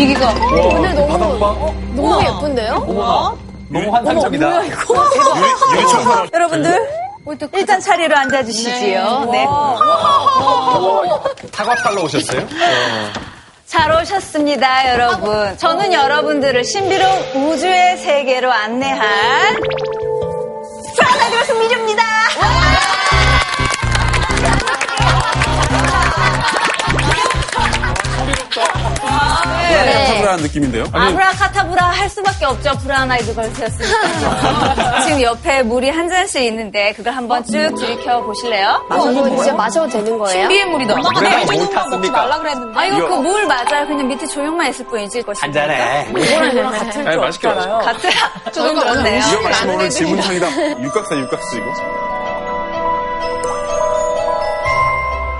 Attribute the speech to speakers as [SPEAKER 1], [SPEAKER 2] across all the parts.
[SPEAKER 1] 분위기가.
[SPEAKER 2] 오늘 너무, 너무 예쁜데요?
[SPEAKER 3] 어머나. 너무 환상적이다.
[SPEAKER 4] 유리청소
[SPEAKER 5] 여러분들 일단 자리로 앉아주시지요. 네.
[SPEAKER 3] 사과 팔러 오셨어요?
[SPEAKER 5] 잘 오셨습니다, 여러분. 저는 여러분들을 신비로운 우주의 세계로 안내할 프라다그라스 미주입니다.
[SPEAKER 4] 카타브라는 느낌인데요.
[SPEAKER 5] 아브라카타브라 할 수밖에 없죠. 브라운아이드걸스였으니까. 지금 옆에 물이 한 잔씩 있는데 그걸 한번 쭉 들이켜 보실래요?
[SPEAKER 2] 어, 이거 진짜 마셔도 되는 거예요?
[SPEAKER 1] 신비의 물이다.
[SPEAKER 3] 그래, 뭐 탔습니까?
[SPEAKER 5] 아 이거 그 물 맞아요. 그냥 밑에 조형만 있을 뿐이지.
[SPEAKER 3] 한잔해.
[SPEAKER 1] 이거랑 같은
[SPEAKER 4] 아니, 맛있게 마셔.
[SPEAKER 5] 같은 저도 그렇네요.
[SPEAKER 4] 이거 마시면 오늘 질문창이다. 육각사 육각수 이거.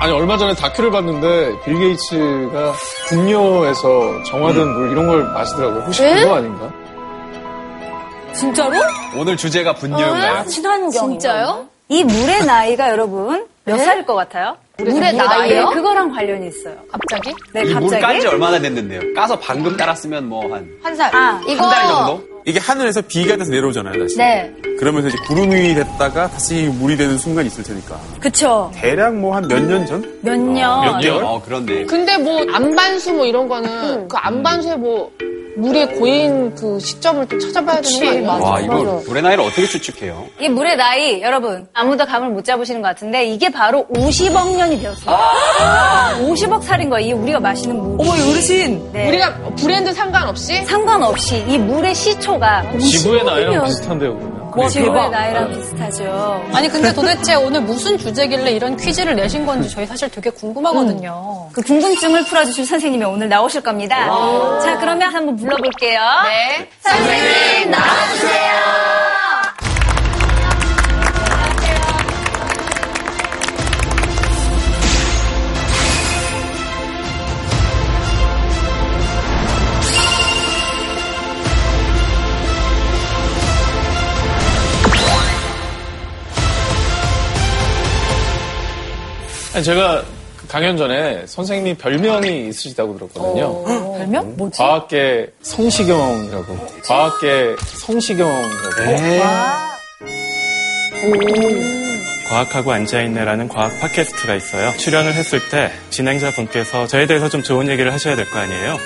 [SPEAKER 6] 아니 얼마 전에 다큐를 봤는데 빌 게이츠가 분뇨에서 정화된 물 이런 걸 마시더라고요. 혹시 그거 아닌가?
[SPEAKER 5] 진짜로?
[SPEAKER 3] 오늘 주제가 분녀인가요?
[SPEAKER 5] 친환경.
[SPEAKER 2] 진짜요?
[SPEAKER 5] 이 물의 나이가 여러분 몇 살일 것 같아요?
[SPEAKER 2] 물의
[SPEAKER 5] 네,
[SPEAKER 2] 나이요?
[SPEAKER 5] 그거랑 관련이 있어요.
[SPEAKER 1] 갑자기?
[SPEAKER 5] 네,
[SPEAKER 3] 이물
[SPEAKER 5] 갑자기.
[SPEAKER 3] 깐지 얼마나 됐는데요? 까서 방금 깔았으면
[SPEAKER 1] 뭐한한한 살.
[SPEAKER 5] 아,
[SPEAKER 2] 이거.
[SPEAKER 3] 달 정도?
[SPEAKER 4] 이게 하늘에서 비가 돼서 내려오잖아요, 다시.
[SPEAKER 5] 네.
[SPEAKER 4] 그러면서 이제 구름 이 됐다가 다시 물이 되는 순간이 있을 테니까.
[SPEAKER 5] 그쵸.
[SPEAKER 4] 대략 뭐 한 몇 년 전?
[SPEAKER 5] 몇 년.
[SPEAKER 4] 몇 개월?
[SPEAKER 3] 어, 그런데.
[SPEAKER 1] 근데 뭐 안반수 뭐 이런 거는 그 안반수에 뭐 물이 고인 그 시점을 또 찾아봐야 되는 거 아니에요?
[SPEAKER 3] 와, 이거 물의 나이를 어떻게 추측해요?
[SPEAKER 5] 이 물의 나이, 여러분, 아무도 감을 못 잡으시는 것 같은데, 이게 바로 50억 년이 되었어요. 50억 살인 거예요, 이 우리가 마시는 물.
[SPEAKER 1] 어머, 어르신.
[SPEAKER 5] 네.
[SPEAKER 1] 우리가 브랜드 상관없이
[SPEAKER 5] 상관없이 이 물의 시초 가
[SPEAKER 6] 지구의
[SPEAKER 5] 50억
[SPEAKER 6] 나이랑 비슷한데요, 그러면.
[SPEAKER 5] 지구의 나이랑 비슷하죠.
[SPEAKER 7] 아니 근데 도대체 오늘 무슨 주제길래 이런 퀴즈를 내신 건지 저희 사실 되게 궁금하거든요.
[SPEAKER 5] 그 궁금증을 풀어주실 선생님이 오늘 나오실 겁니다. 자, 그러면 한번 불러볼게요.
[SPEAKER 1] 네.
[SPEAKER 5] 선생님, 나와주세요.
[SPEAKER 6] 아니, 제가 그 강연 전에 선생님이 별명이 있으시다고 들었거든요.
[SPEAKER 7] 별명? 뭐지?
[SPEAKER 6] 과학계 성시경이라고. 과학계 성시경이라고.
[SPEAKER 8] 과학하고 앉아있네라는 과학 팟캐스트가 있어요. 출연을 했을 때 진행자분께서 저에 대해서 좀 좋은 얘기를 하셔야 될 거 아니에요.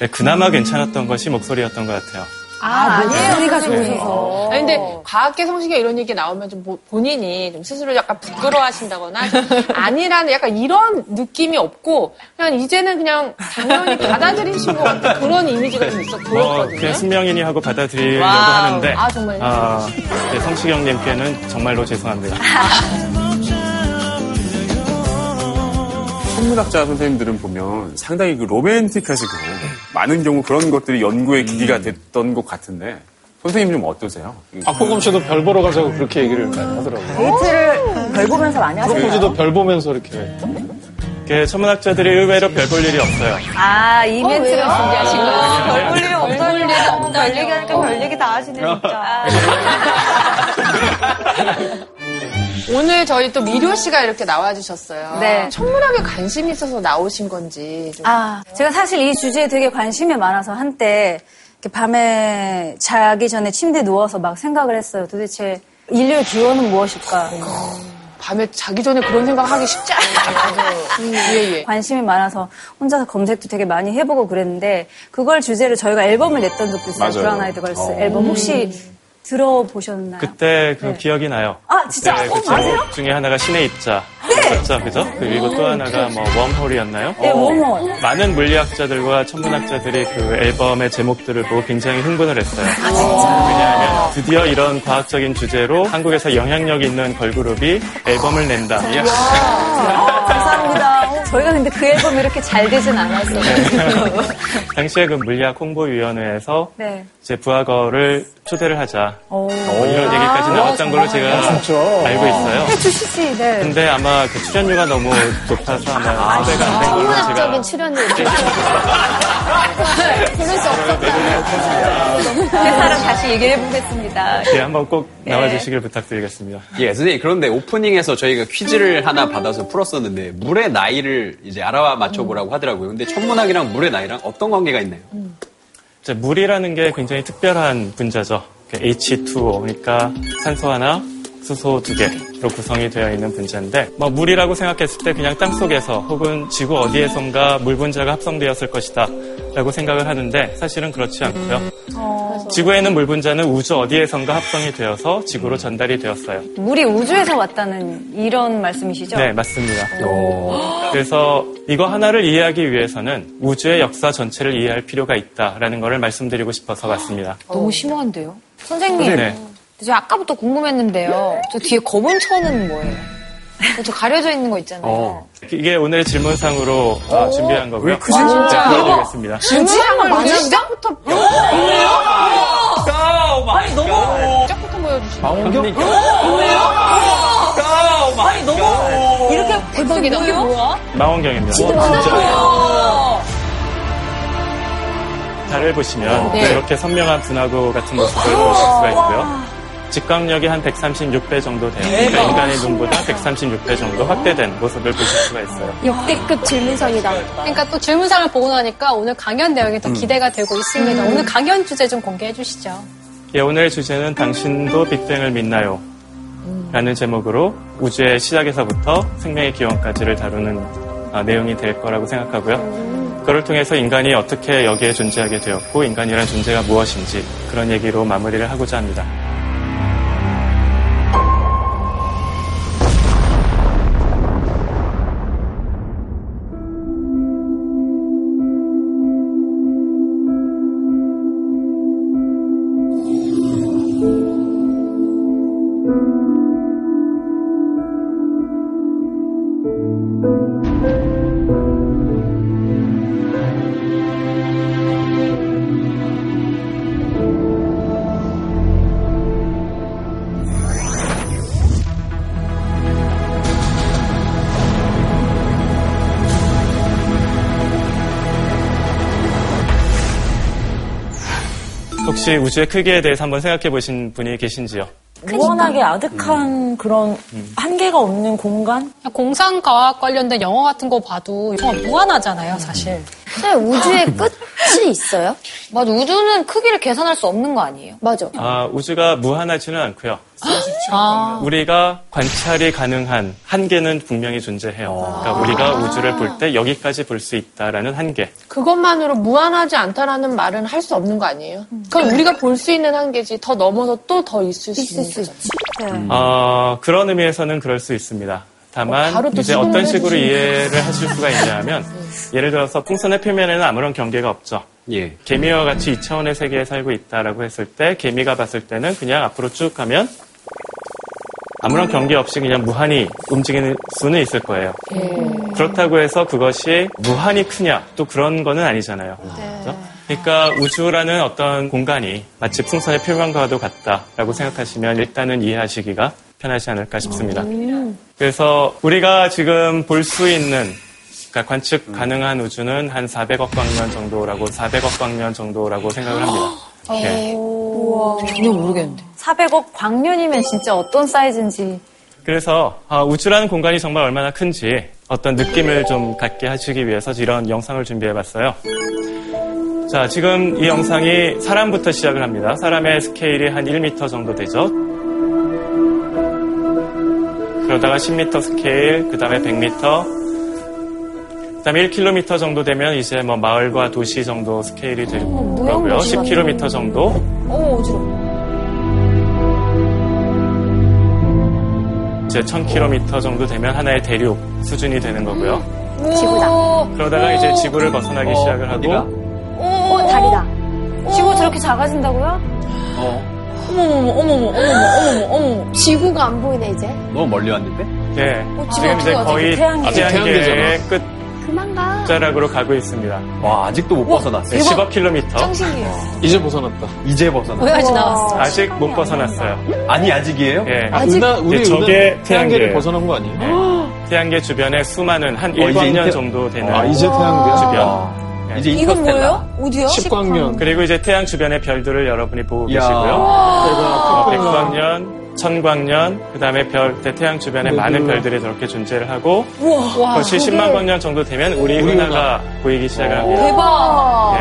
[SPEAKER 8] 네, 그나마 괜찮았던 것이 목소리였던 것 같아요.
[SPEAKER 1] 아, 아니에요.
[SPEAKER 5] 소리가 좋으셔서.
[SPEAKER 1] 아니, 근데 과학계 성시경 이런 얘기 나오면 좀 뭐- 본인이 좀 스스로 약간 부끄러워하신다거나 좀 아니라는 약간 이런 느낌이 없고 그냥 이제는 그냥 당연히 받아들이신 것 같은 그런 이미지가 좀 있어
[SPEAKER 8] 뭐
[SPEAKER 1] 보였거든요.
[SPEAKER 8] 그냥 숙명이니 하고 받아들이려고
[SPEAKER 1] 와우.
[SPEAKER 8] 하는데
[SPEAKER 1] 아, 정말요?
[SPEAKER 8] 아, 네, 성시경님께는 정말로 죄송합니다.
[SPEAKER 4] 천문학자 선생님들은 보면 상당히 그 로맨틱하시고 많은 경우 그런 것들이 연구의 계기가 됐던 것 같은데 선생님 좀 어떠세요?
[SPEAKER 6] 박보검 씨도 별 보러 가자고 그렇게 얘기를 많이 하더라고요.
[SPEAKER 5] 데이트를 별 보면서 많이 하세요.
[SPEAKER 6] 프로포즈도 별 보면서 이렇게.
[SPEAKER 8] 그 천문학자들이 의외로 별 볼 일이 없어요.
[SPEAKER 5] 아, 이 멘트를
[SPEAKER 2] 왜요?
[SPEAKER 5] 준비하신 거.
[SPEAKER 8] 왜냐면-
[SPEAKER 5] 별볼 일이 없다니. 별 얘기하니까 별 얘기 다 하시네, 진짜.
[SPEAKER 1] 오늘 저희 또 미료 씨가 이렇게 나와주셨어요.
[SPEAKER 5] 네.
[SPEAKER 1] 천문학에 관심이 있어서 나오신 건지. 좀.
[SPEAKER 5] 아, 제가 사실 이 주제에 되게 관심이 많아서 한때 이렇게 밤에 자기 전에 침대에 누워서 막 생각을 했어요. 도대체 인류의 기원은 무엇일까?
[SPEAKER 1] 밤에 자기 전에 그런 생각하기 쉽지 않아요. 음, 예, 예.
[SPEAKER 5] 관심이 많아서 혼자서 검색도 되게 많이 해보고 그랬는데 그걸 주제로 저희가 앨범을 냈던 적도 있어요.
[SPEAKER 4] 맞아요.
[SPEAKER 5] 브라운 아이드 걸스 앨범 혹시 들어보셨나요?
[SPEAKER 8] 그때 그
[SPEAKER 5] 네.
[SPEAKER 8] 기억이 나요.
[SPEAKER 5] 아, 진짜?
[SPEAKER 8] 그때
[SPEAKER 5] 어,
[SPEAKER 8] 그
[SPEAKER 5] 아세요?
[SPEAKER 8] 중에 하나가 신의 입자. 였죠, 그죠? 그리고 또 하나가 뭐 웜홀이었나요?
[SPEAKER 5] 네, 워머.
[SPEAKER 8] 많은 물리학자들과 천문학자들이 그 앨범의 제목들을 보고 굉장히 흥분을 했어요.
[SPEAKER 5] 아,
[SPEAKER 8] 왜냐하면 드디어 이런 과학적인 주제로 한국에서 영향력 있는 걸그룹이 앨범을 낸다.
[SPEAKER 5] 감사합니다. 저희가 근데 그 앨범이 이렇게 잘 되진 않았어요.
[SPEAKER 8] 당시에 그 물리학 홍보위원회에서
[SPEAKER 5] 네.
[SPEAKER 8] 이제 부하거를 초대를 하자.
[SPEAKER 5] 오.
[SPEAKER 8] 뭐 이런 얘기까지 나왔던 걸로 제가 알고 있어요.
[SPEAKER 5] 해주시지, 네.
[SPEAKER 8] 근데 아마 그 출연료가 너무 높아서 아마 섭외가 안 된 걸로
[SPEAKER 2] 천문학적인
[SPEAKER 8] 제가
[SPEAKER 2] 출연료. 부를 수 없었다.
[SPEAKER 5] 회사랑 다시 얘기를 해보겠습니다.
[SPEAKER 8] 예, 한번 꼭 나와주시길 부탁드리겠습니다.
[SPEAKER 3] 예, 선생님, 그런데 오프닝에서 저희가 퀴즈를 하나 받아서 풀었었는데, 물의 나이를 이제 알아와 맞춰보라고 하더라고요. 근데 천문학이랑 물의 나이랑 어떤 관계가 있나요?
[SPEAKER 8] 이제 물이라는 게 굉장히 특별한 분자죠. H2O, 그러니까 산소 하나, 수소 두 개로 구성이 되어 있는 분자인데, 뭐 물이라고 생각했을 때 그냥 땅 속에서 혹은 지구 어디에선가 물 분자가 합성되었을 것이다. 라고 생각을 하는데 사실은 그렇지 않고요. 지구에는 물 분자는 우주 어디에선가 합성이 되어서 지구로 전달이 되었어요.
[SPEAKER 5] 물이 우주에서 왔다는 이런 말씀이시죠?
[SPEAKER 8] 네, 맞습니다. 그래서 이거 하나를 이해하기 위해서는 우주의 역사 전체를 이해할 필요가 있다라는 것을 말씀드리고 싶어서 왔습니다.
[SPEAKER 7] 너무 심오한데요? 선생님,
[SPEAKER 8] 네.
[SPEAKER 7] 저 아까부터 궁금했는데요. 저 뒤에 검은 천은 뭐예요? 저 가려져 있는 거 있잖아요.
[SPEAKER 3] 어.
[SPEAKER 8] 이게 오늘의 질문상으로 아, 준비한 거고요.
[SPEAKER 4] 왜 크지, 진짜?
[SPEAKER 8] 네, 보여드리겠습니다.
[SPEAKER 1] 진지함을 그냥 시작부터
[SPEAKER 7] 아니, 너무.
[SPEAKER 1] 시작부터 보여주시면
[SPEAKER 3] 망원경?
[SPEAKER 7] 아니, 너무. 이렇게 대박이다. 이게 뭐야?
[SPEAKER 8] 망원경입니다. 달을 보시면
[SPEAKER 1] 네.
[SPEAKER 8] 이렇게 선명한 분화구 같은 모습을 보실 수가 있고요. 직광력이 한 136배 정도 돼요. 그러니까 인간의 눈보다 136배 정도 확대된 모습을 보실 수가 있어요.
[SPEAKER 2] 역대급 질문상이다.
[SPEAKER 7] 그러니까 또 질문상을 보고 나니까 오늘 강연 내용이 더
[SPEAKER 8] 음.
[SPEAKER 7] 기대가 되고 있습니다. 오늘 강연 주제 좀 공개해 주시죠.
[SPEAKER 8] 예, 오늘의 주제는 당신도 빅뱅을 믿나요? 라는 제목으로 우주의 시작에서부터 생명의 기원까지를 다루는 아, 내용이 될 거라고 생각하고요. 그걸 통해서 인간이 어떻게 여기에 존재하게 되었고 인간이란 존재가 무엇인지 그런 얘기로 마무리를 하고자 합니다. 혹시 우주의 크기에 대해서 한번 생각해 보신 분이 계신지요?
[SPEAKER 9] 무한하게 아득한 그런 한계가 없는 공간?
[SPEAKER 7] 공상과학 관련된 영화 같은 거 봐도 정말 무한하잖아요, 사실.
[SPEAKER 2] 네, 우주의 끝이 있어요?
[SPEAKER 10] 맞아, 우주는 크기를 계산할 수 없는 거 아니에요?
[SPEAKER 2] 맞아.
[SPEAKER 8] 아, 우주가 무한하지는 않고요.
[SPEAKER 7] 아,
[SPEAKER 8] 우리가 관찰이 가능한 한계는 분명히 존재해요. 그러니까 우리가 우주를 볼 때 여기까지 볼 수 있다라는 한계.
[SPEAKER 1] 그것만으로 무한하지 않다라는 말은 할 수 없는 거 아니에요? 그럼 우리가 볼 수 있는 한계지 더 넘어서 또 더 있을 수 있는 거죠.
[SPEAKER 8] 어, 그런 의미에서는 그럴 수 있습니다. 다만
[SPEAKER 1] 어,
[SPEAKER 8] 이제 어떤 식으로. 이해를 하실 수가 있냐면 예를 들어서 풍선의 표면에는 아무런 경계가 없죠.
[SPEAKER 3] 예.
[SPEAKER 8] 개미와 같이 2차원의 세계에 살고 있다라고 했을 때 개미가 봤을 때는 그냥 앞으로 쭉 가면 아무런 경계 없이 그냥 무한히 움직이는 수는 있을 거예요. 그렇다고 해서 그것이 무한히 크냐 또 그런 거는 아니잖아요. 그죠? 그러니까 우주라는 어떤 공간이 마치 풍선의 표면과도 같다라고 생각하시면 일단은 이해하시기가 편하지 않을까 싶습니다. 그래서 우리가 지금 볼 수 있는 그러니까 관측 가능한 우주는 한 400억 광년 정도라고 400억 광년 정도라고 생각을 합니다. 네.
[SPEAKER 10] 전혀 모르겠는데.
[SPEAKER 5] 400억 광년이면 진짜 어떤 사이즈인지.
[SPEAKER 8] 그래서 아, 우주라는 공간이 정말 얼마나 큰지 어떤 느낌을 좀 갖게 하시기 위해서 이런 영상을 준비해봤어요. 자, 지금 이 영상이 사람부터 시작을 합니다. 사람의 스케일이 한 1m 정도 되죠. 그러다가 10m 스케일, 그 다음에 100m, 그 다음에 1km 정도 되면 이제 뭐 마을과 도시 정도 스케일이 될 거고요. 10km 정도.
[SPEAKER 10] 어머, 어지러워.
[SPEAKER 8] 이제 1000km 정도 되면 하나의 대륙 수준이 되는 거고요.
[SPEAKER 2] 지구다.
[SPEAKER 8] 그러다가 이제 지구를 벗어나기 시작을? 하고
[SPEAKER 2] 어, 다리다.
[SPEAKER 5] 지구 저렇게 작아진다고요?
[SPEAKER 3] 어,
[SPEAKER 10] 어머머머, 어머머, 어머머, 어머머, 어머머.
[SPEAKER 2] 지구가 안 보이네, 이제.
[SPEAKER 3] 너무 멀리 왔는데?
[SPEAKER 8] 네,
[SPEAKER 10] 지금
[SPEAKER 8] 지금 이제? 거의
[SPEAKER 9] 태양계.
[SPEAKER 6] 아직
[SPEAKER 8] 태양계의
[SPEAKER 6] 태양계잖아.
[SPEAKER 2] 그만 가.
[SPEAKER 8] 끝자락으로 가고 있습니다.
[SPEAKER 3] 와, 아직도 못 벗어났어요.
[SPEAKER 8] 네, 10억 킬로미터.
[SPEAKER 10] 짱 신기해요.
[SPEAKER 6] 이제 벗어났다.
[SPEAKER 3] 이제 벗어났어요.
[SPEAKER 10] 오야지 나왔어.
[SPEAKER 8] 아직 못 벗어났어요.
[SPEAKER 3] 아니, 아직이에요?
[SPEAKER 8] 예.
[SPEAKER 6] 아, 은하, 우리
[SPEAKER 8] 네, 저게
[SPEAKER 6] 은하 태양계를
[SPEAKER 8] 태양계예요.
[SPEAKER 6] 벗어난 거 아니에요?
[SPEAKER 8] 태양계 주변에 수많은 한
[SPEAKER 3] 어, 이제
[SPEAKER 8] 1광년
[SPEAKER 3] 태-
[SPEAKER 8] 정도 되는
[SPEAKER 6] 아, 이제 태양계?
[SPEAKER 8] 주변.
[SPEAKER 3] 아, 이제
[SPEAKER 10] 이건
[SPEAKER 3] 인터스텔라.
[SPEAKER 10] 뭐예요? 어디요?
[SPEAKER 6] 십광년.
[SPEAKER 8] 그리고 이제 태양 주변의 별들을 여러분이 보고. 계시고요.
[SPEAKER 6] 와.
[SPEAKER 8] 어, 백광년, 천광년, 그 다음에 별, 태양 주변에 많은 별들이 저렇게 존재를 하고, 그것이 10만 광년 정도 되면 우리 은하가 보이기 시작을 합니다.
[SPEAKER 10] 대박.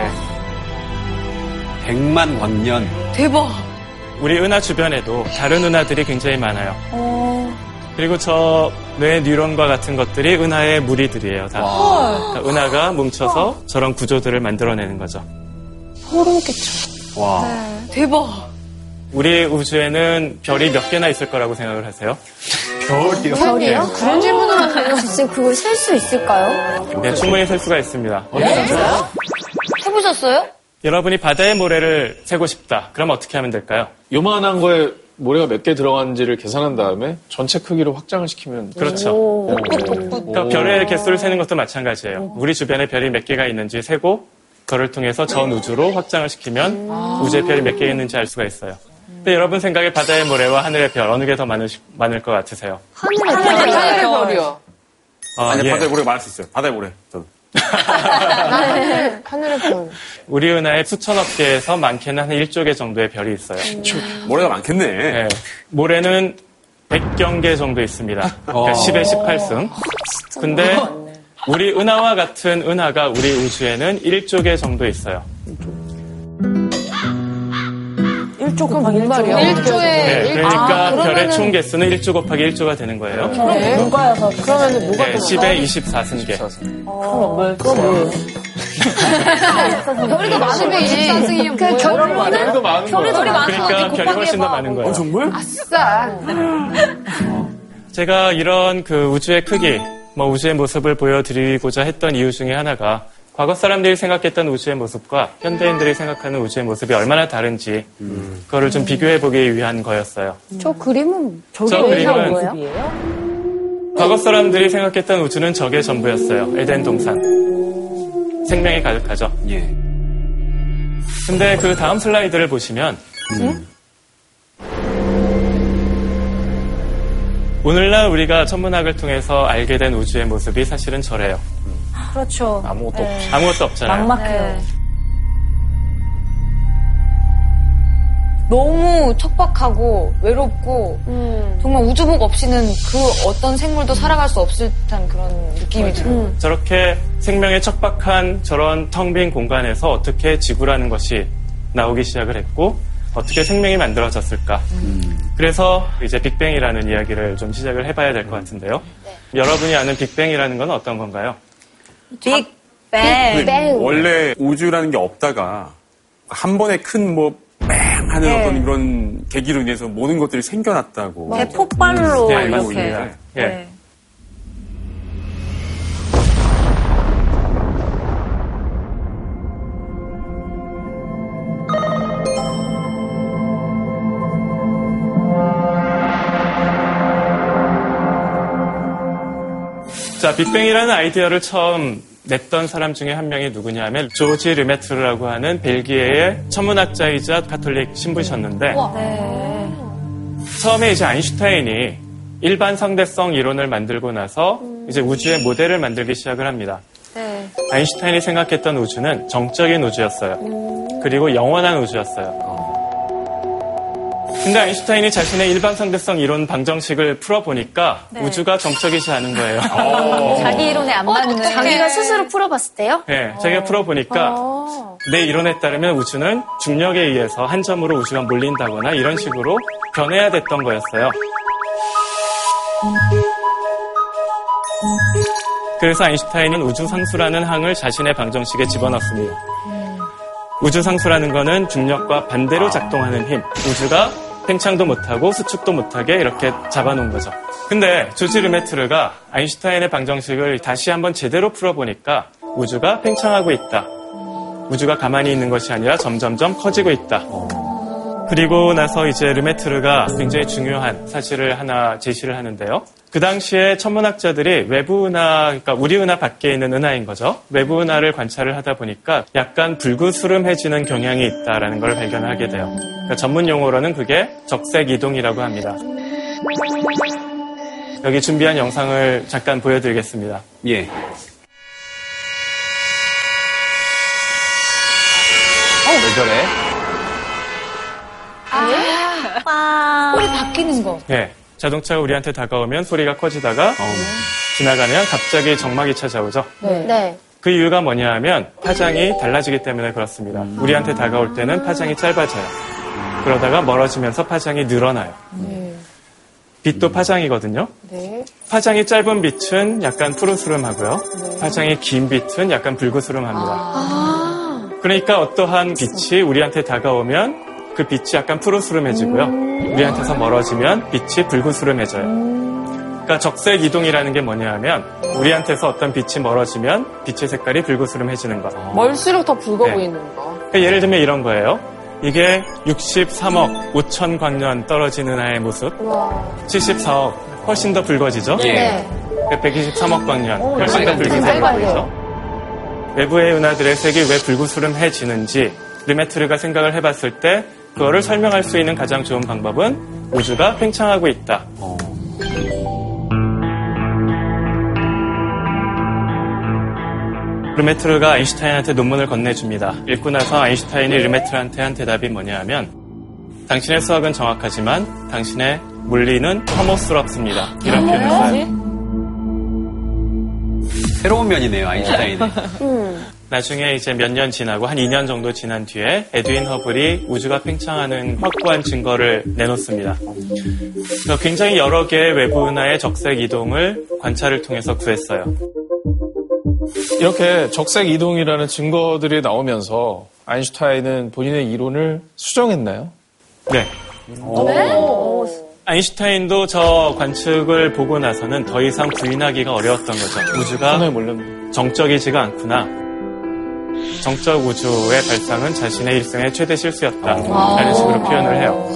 [SPEAKER 8] 예.
[SPEAKER 3] 100만 광년.
[SPEAKER 10] 대박.
[SPEAKER 8] 우리 은하 주변에도 다른 은하들이 굉장히 많아요. 그리고 저 뇌 뉴런과 같은 것들이 은하의 무리들이에요. 다. 그러니까 은하가 뭉쳐서 저런 구조들을 만들어내는 거죠.
[SPEAKER 3] 와.
[SPEAKER 10] 대박.
[SPEAKER 8] 우리 우주에는 별이 몇 개나 있을 거라고 생각을 하세요?
[SPEAKER 3] 별이요?
[SPEAKER 2] 별이요?
[SPEAKER 1] 그런 질문을 하네요.
[SPEAKER 2] 지금 그걸 셀 수 있을까요?
[SPEAKER 8] 네, 충분히 셀 수가 있습니다.
[SPEAKER 10] 해보셨어요?
[SPEAKER 8] 여러분이 바다의 모래를 세고 싶다. 그럼 어떻게 하면 될까요?
[SPEAKER 6] 요만한 거에 모래가 몇 개 들어가는지를 계산한 다음에 전체 크기로 확장을 시키면
[SPEAKER 8] 그렇죠. 그러니까 별의 개수를 세는 것도 마찬가지예요. 우리 주변에 별이 몇 개가 있는지 세고 그를 통해서 전 우주로 확장을 시키면 우주에 별이 몇 개 있는지 알 수가 있어요. 근데 여러분 생각에 바다의 모래와 하늘의 별 어느 게 더 많을, 많을 것 같으세요?
[SPEAKER 1] 하늘의 별이요.
[SPEAKER 8] 아,
[SPEAKER 4] 아니,
[SPEAKER 8] 예.
[SPEAKER 4] 바다에 모래 많을 수 있어요. 바다에 모래. 저도.
[SPEAKER 1] 하늘, 하늘의 별.
[SPEAKER 8] 우리 은하에 수천억 개에서 많게는 한 1조 개 정도의 별이 있어요.
[SPEAKER 4] 모래가 많겠네.
[SPEAKER 8] 네. 모래는 100경 개 정도 있습니다. 그러니까 10의 18승. 근데 우리 은하와 같은 은하가 우리 우주에는 1조 개 정도 있어요.
[SPEAKER 9] 1조 곱하기 1조.
[SPEAKER 1] 말이야?
[SPEAKER 10] 1조에
[SPEAKER 8] 네, 그러니까
[SPEAKER 10] 아,
[SPEAKER 8] 별의
[SPEAKER 10] 그러면은
[SPEAKER 8] 총 개수는 1조 곱하기 1조가 되는 거예요.
[SPEAKER 9] 누가여서
[SPEAKER 1] 그러면 뭐가
[SPEAKER 8] 네, 10의 24승계.
[SPEAKER 10] 별이 더 많은데 24승이면
[SPEAKER 1] 그
[SPEAKER 10] 뭐예요?
[SPEAKER 1] 결론은
[SPEAKER 6] 별도 많은 거야.
[SPEAKER 10] 별이 많은
[SPEAKER 8] 그러니까
[SPEAKER 10] 거지
[SPEAKER 8] 별이 훨씬 더 많은 거예요.
[SPEAKER 4] 정말?
[SPEAKER 1] 아싸.
[SPEAKER 8] 제가 이런 그 우주의 크기, 뭐 우주의 모습을 보여드리고자 했던 이유 중에 하나가 과거 사람들이 생각했던 우주의 모습과 현대인들이 생각하는 우주의 모습이 얼마나 다른지 그거를 좀 비교해 보기 위한 거였어요.
[SPEAKER 2] 저 그림은
[SPEAKER 8] 저 그림은 과거 사람들이 생각했던 우주는 적의 전부였어요. 에덴 동산. 생명이 가득하죠.
[SPEAKER 3] 예.
[SPEAKER 8] 근데 그 다음 슬라이드를 보시면 오늘날 우리가 천문학을 통해서 알게 된 우주의 모습이 사실은 저래요.
[SPEAKER 5] 그렇죠.
[SPEAKER 6] 아무것도 없지.
[SPEAKER 8] 아무것도 없잖아요.
[SPEAKER 9] 막막해요.
[SPEAKER 10] 너무 척박하고 외롭고
[SPEAKER 1] 음.
[SPEAKER 10] 정말 우주복 없이는 그 어떤 생물도 살아갈 수 없을 듯한 그런 느낌이 들어요.
[SPEAKER 8] 저렇게 생명의 척박한 저런 텅 빈 공간에서 어떻게 지구라는 것이 나오기 시작을 했고 어떻게 생명이 만들어졌을까. 그래서 이제 빅뱅이라는 이야기를 좀 시작을 해봐야 될 것 같은데요. 여러분이 아는 빅뱅이라는 건 어떤 건가요?
[SPEAKER 5] 빅뱅.
[SPEAKER 4] 근데
[SPEAKER 2] 뱅.
[SPEAKER 4] 원래 우주라는 게 없다가 한 번에 큰 뭐, 뺑! 하는
[SPEAKER 5] 네.
[SPEAKER 4] 어떤 이런 계기로 인해서 모든 것들이 생겨났다고.
[SPEAKER 5] 대폭발로
[SPEAKER 8] 네,
[SPEAKER 5] 이렇게.
[SPEAKER 8] 맞습니다. 예.
[SPEAKER 5] 네.
[SPEAKER 8] 자, 빅뱅이라는 아이디어를 처음 냈던 사람 중에 한 명이 누구냐면 조지 르메트르라고 하는 벨기에의 천문학자이자 가톨릭 신부셨는데 처음에 이제 아인슈타인이 일반 상대성 이론을 만들고 나서 이제 우주의 모델을 만들기 시작을 합니다. 아인슈타인이 생각했던 우주는 정적인 우주였어요. 그리고 영원한 우주였어요. 근데 아인슈타인이 자신의 일반 상대성 이론 방정식을 풀어보니까 우주가 정적이지 않은 거예요.
[SPEAKER 5] 자기 이론에 안 맞는.
[SPEAKER 2] 자기가 스스로 풀어봤을 때요?
[SPEAKER 8] 네, 자기가 풀어보니까 내 이론에 따르면 우주는 중력에 의해서 한 점으로 우주가 몰린다거나 이런 식으로 변해야 됐던 거였어요. 그래서 아인슈타인은 우주상수라는 항을 자신의 방정식에 집어넣습니다. 우주상수라는 거는 중력과 반대로 작동하는 힘. 우주가 팽창도 못하고 수축도 못하게 이렇게 잡아놓은 거죠. 근데 조지 르메트르가 아인슈타인의 방정식을 다시 한번 제대로 풀어보니까 우주가 팽창하고 있다. 우주가 가만히 있는 것이 아니라 점점점 커지고 있다. 그리고 나서 이제 르메트르가 굉장히 중요한 사실을 하나 제시를 하는데요. 그 당시에 천문학자들이 외부 은하, 그러니까 우리 은하 밖에 있는 은하인 거죠. 외부 은하를 관찰을 하다 보니까 약간 불구스름해지는 경향이 있다라는 걸 발견하게 돼요. 그러니까 전문 용어로는 그게 적색 이동이라고 합니다. 여기 준비한 영상을 잠깐 보여드리겠습니다.
[SPEAKER 3] 예. 왜 저래?
[SPEAKER 7] 소리 바뀌는 거.
[SPEAKER 8] 예. 자동차가 우리한테 다가오면 소리가 커지다가 지나가면 갑자기 정막이 찾아오죠.
[SPEAKER 2] 네.
[SPEAKER 8] 그 이유가 뭐냐 하면 파장이 달라지기 때문에 그렇습니다. 우리한테 다가올 때는 파장이 짧아져요. 그러다가 멀어지면서 파장이 늘어나요. 빛도 파장이거든요.
[SPEAKER 1] 네.
[SPEAKER 8] 파장이 짧은 빛은 약간 푸르스름하고요. 파장이 긴 빛은 약간 붉으스름합니다. 그러니까 어떠한 빛이 우리한테 다가오면 그 빛이 약간 푸르스름해지고요. 우리한테서 멀어지면 빛이 붉으스름해져요. 그러니까 적색 이동이라는 게 뭐냐 하면 우리한테서 어떤 빛이 멀어지면 빛의 색깔이 붉으스름해지는 거.
[SPEAKER 1] 멀수록 더 붉어
[SPEAKER 8] 네.
[SPEAKER 1] 보이는 거.
[SPEAKER 8] 그러니까 예를 들면 이런 거예요. 이게 63억 5천 광년 떨어지는 아의 모습. 74억 훨씬 더 붉어지죠.
[SPEAKER 2] 네.
[SPEAKER 8] 123억 광년 훨씬 더 붉은색이 보이죠. 외부의 은하들의 색이 왜 붉으스름해지는지 르메트르가 생각을 해봤을 때 그거를 설명할 수 있는 가장 좋은 방법은 우주가 팽창하고 있다. 르메트르가 아인슈타인한테 논문을 건네줍니다. 읽고 나서 아인슈타인이 르메트르한테 한 대답이 뭐냐 하면 당신의 수학은 정확하지만 당신의 물리는 혐오스럽습니다. 이런 표현을 써요.
[SPEAKER 3] 새로운 면이네요, 아인슈타인의.
[SPEAKER 8] 나중에 이제 몇 년 지나고 한 2년 정도 지난 뒤에 에드윈 허블이 우주가 팽창하는 확고한 증거를 내놓습니다. 그래서 굉장히 여러 개의 외부 은하의 적색 이동을 관찰을 통해서 구했어요.
[SPEAKER 6] 이렇게 적색 이동이라는 증거들이 나오면서 아인슈타인은 본인의 이론을 수정했나요?
[SPEAKER 8] 네. 아인슈타인도 저 관측을 보고 나서는 더 이상 부인하기가 어려웠던 거죠. 우주가. 정적이지가 않구나. 정적 우주의 발상은 자신의 일생의 최대 실수였다라는 식으로 표현을 해요.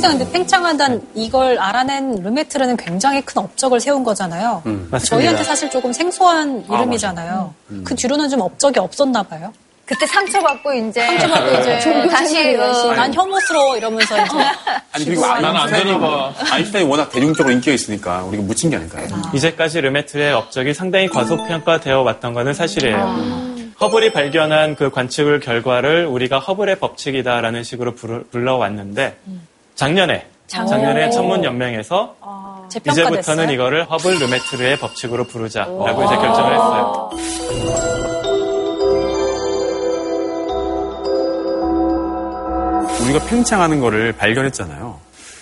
[SPEAKER 7] 근데 팽창하단 이걸 알아낸 르메트르는 굉장히 큰 업적을 세운 거잖아요.
[SPEAKER 8] 맞습니다.
[SPEAKER 7] 저희한테 사실 조금 생소한 이름이잖아요. 그 뒤로는 좀 업적이 없었나 봐요.
[SPEAKER 5] 그때 상처받고 이제
[SPEAKER 7] 상처받고 이제
[SPEAKER 5] 다시 어,
[SPEAKER 7] 난 혐오스러워 이러면서 이제
[SPEAKER 4] 아니 그리고
[SPEAKER 6] 난안
[SPEAKER 4] 아인슈타인이
[SPEAKER 6] 되나 봐.
[SPEAKER 4] 아인슈타인이 워낙 대중적으로 인기가 있으니까 우리가 묻힌 게 아닐까요?
[SPEAKER 8] 이제까지 르메트르의 업적이 상당히 과소평가되어 왔던 것은 사실이에요. 허블이 발견한 그 관측 결과를 우리가 허블의 법칙이다라는 식으로 부르- 불러 왔는데 작년에 작년에 천문 연맹에서
[SPEAKER 7] 재평가됐어요.
[SPEAKER 8] 이제부터는 이거를 허블 르메트르의 법칙으로 부르자라고 이제 결정을 했어요.
[SPEAKER 4] 우리가 팽창하는 거를 발견했잖아요.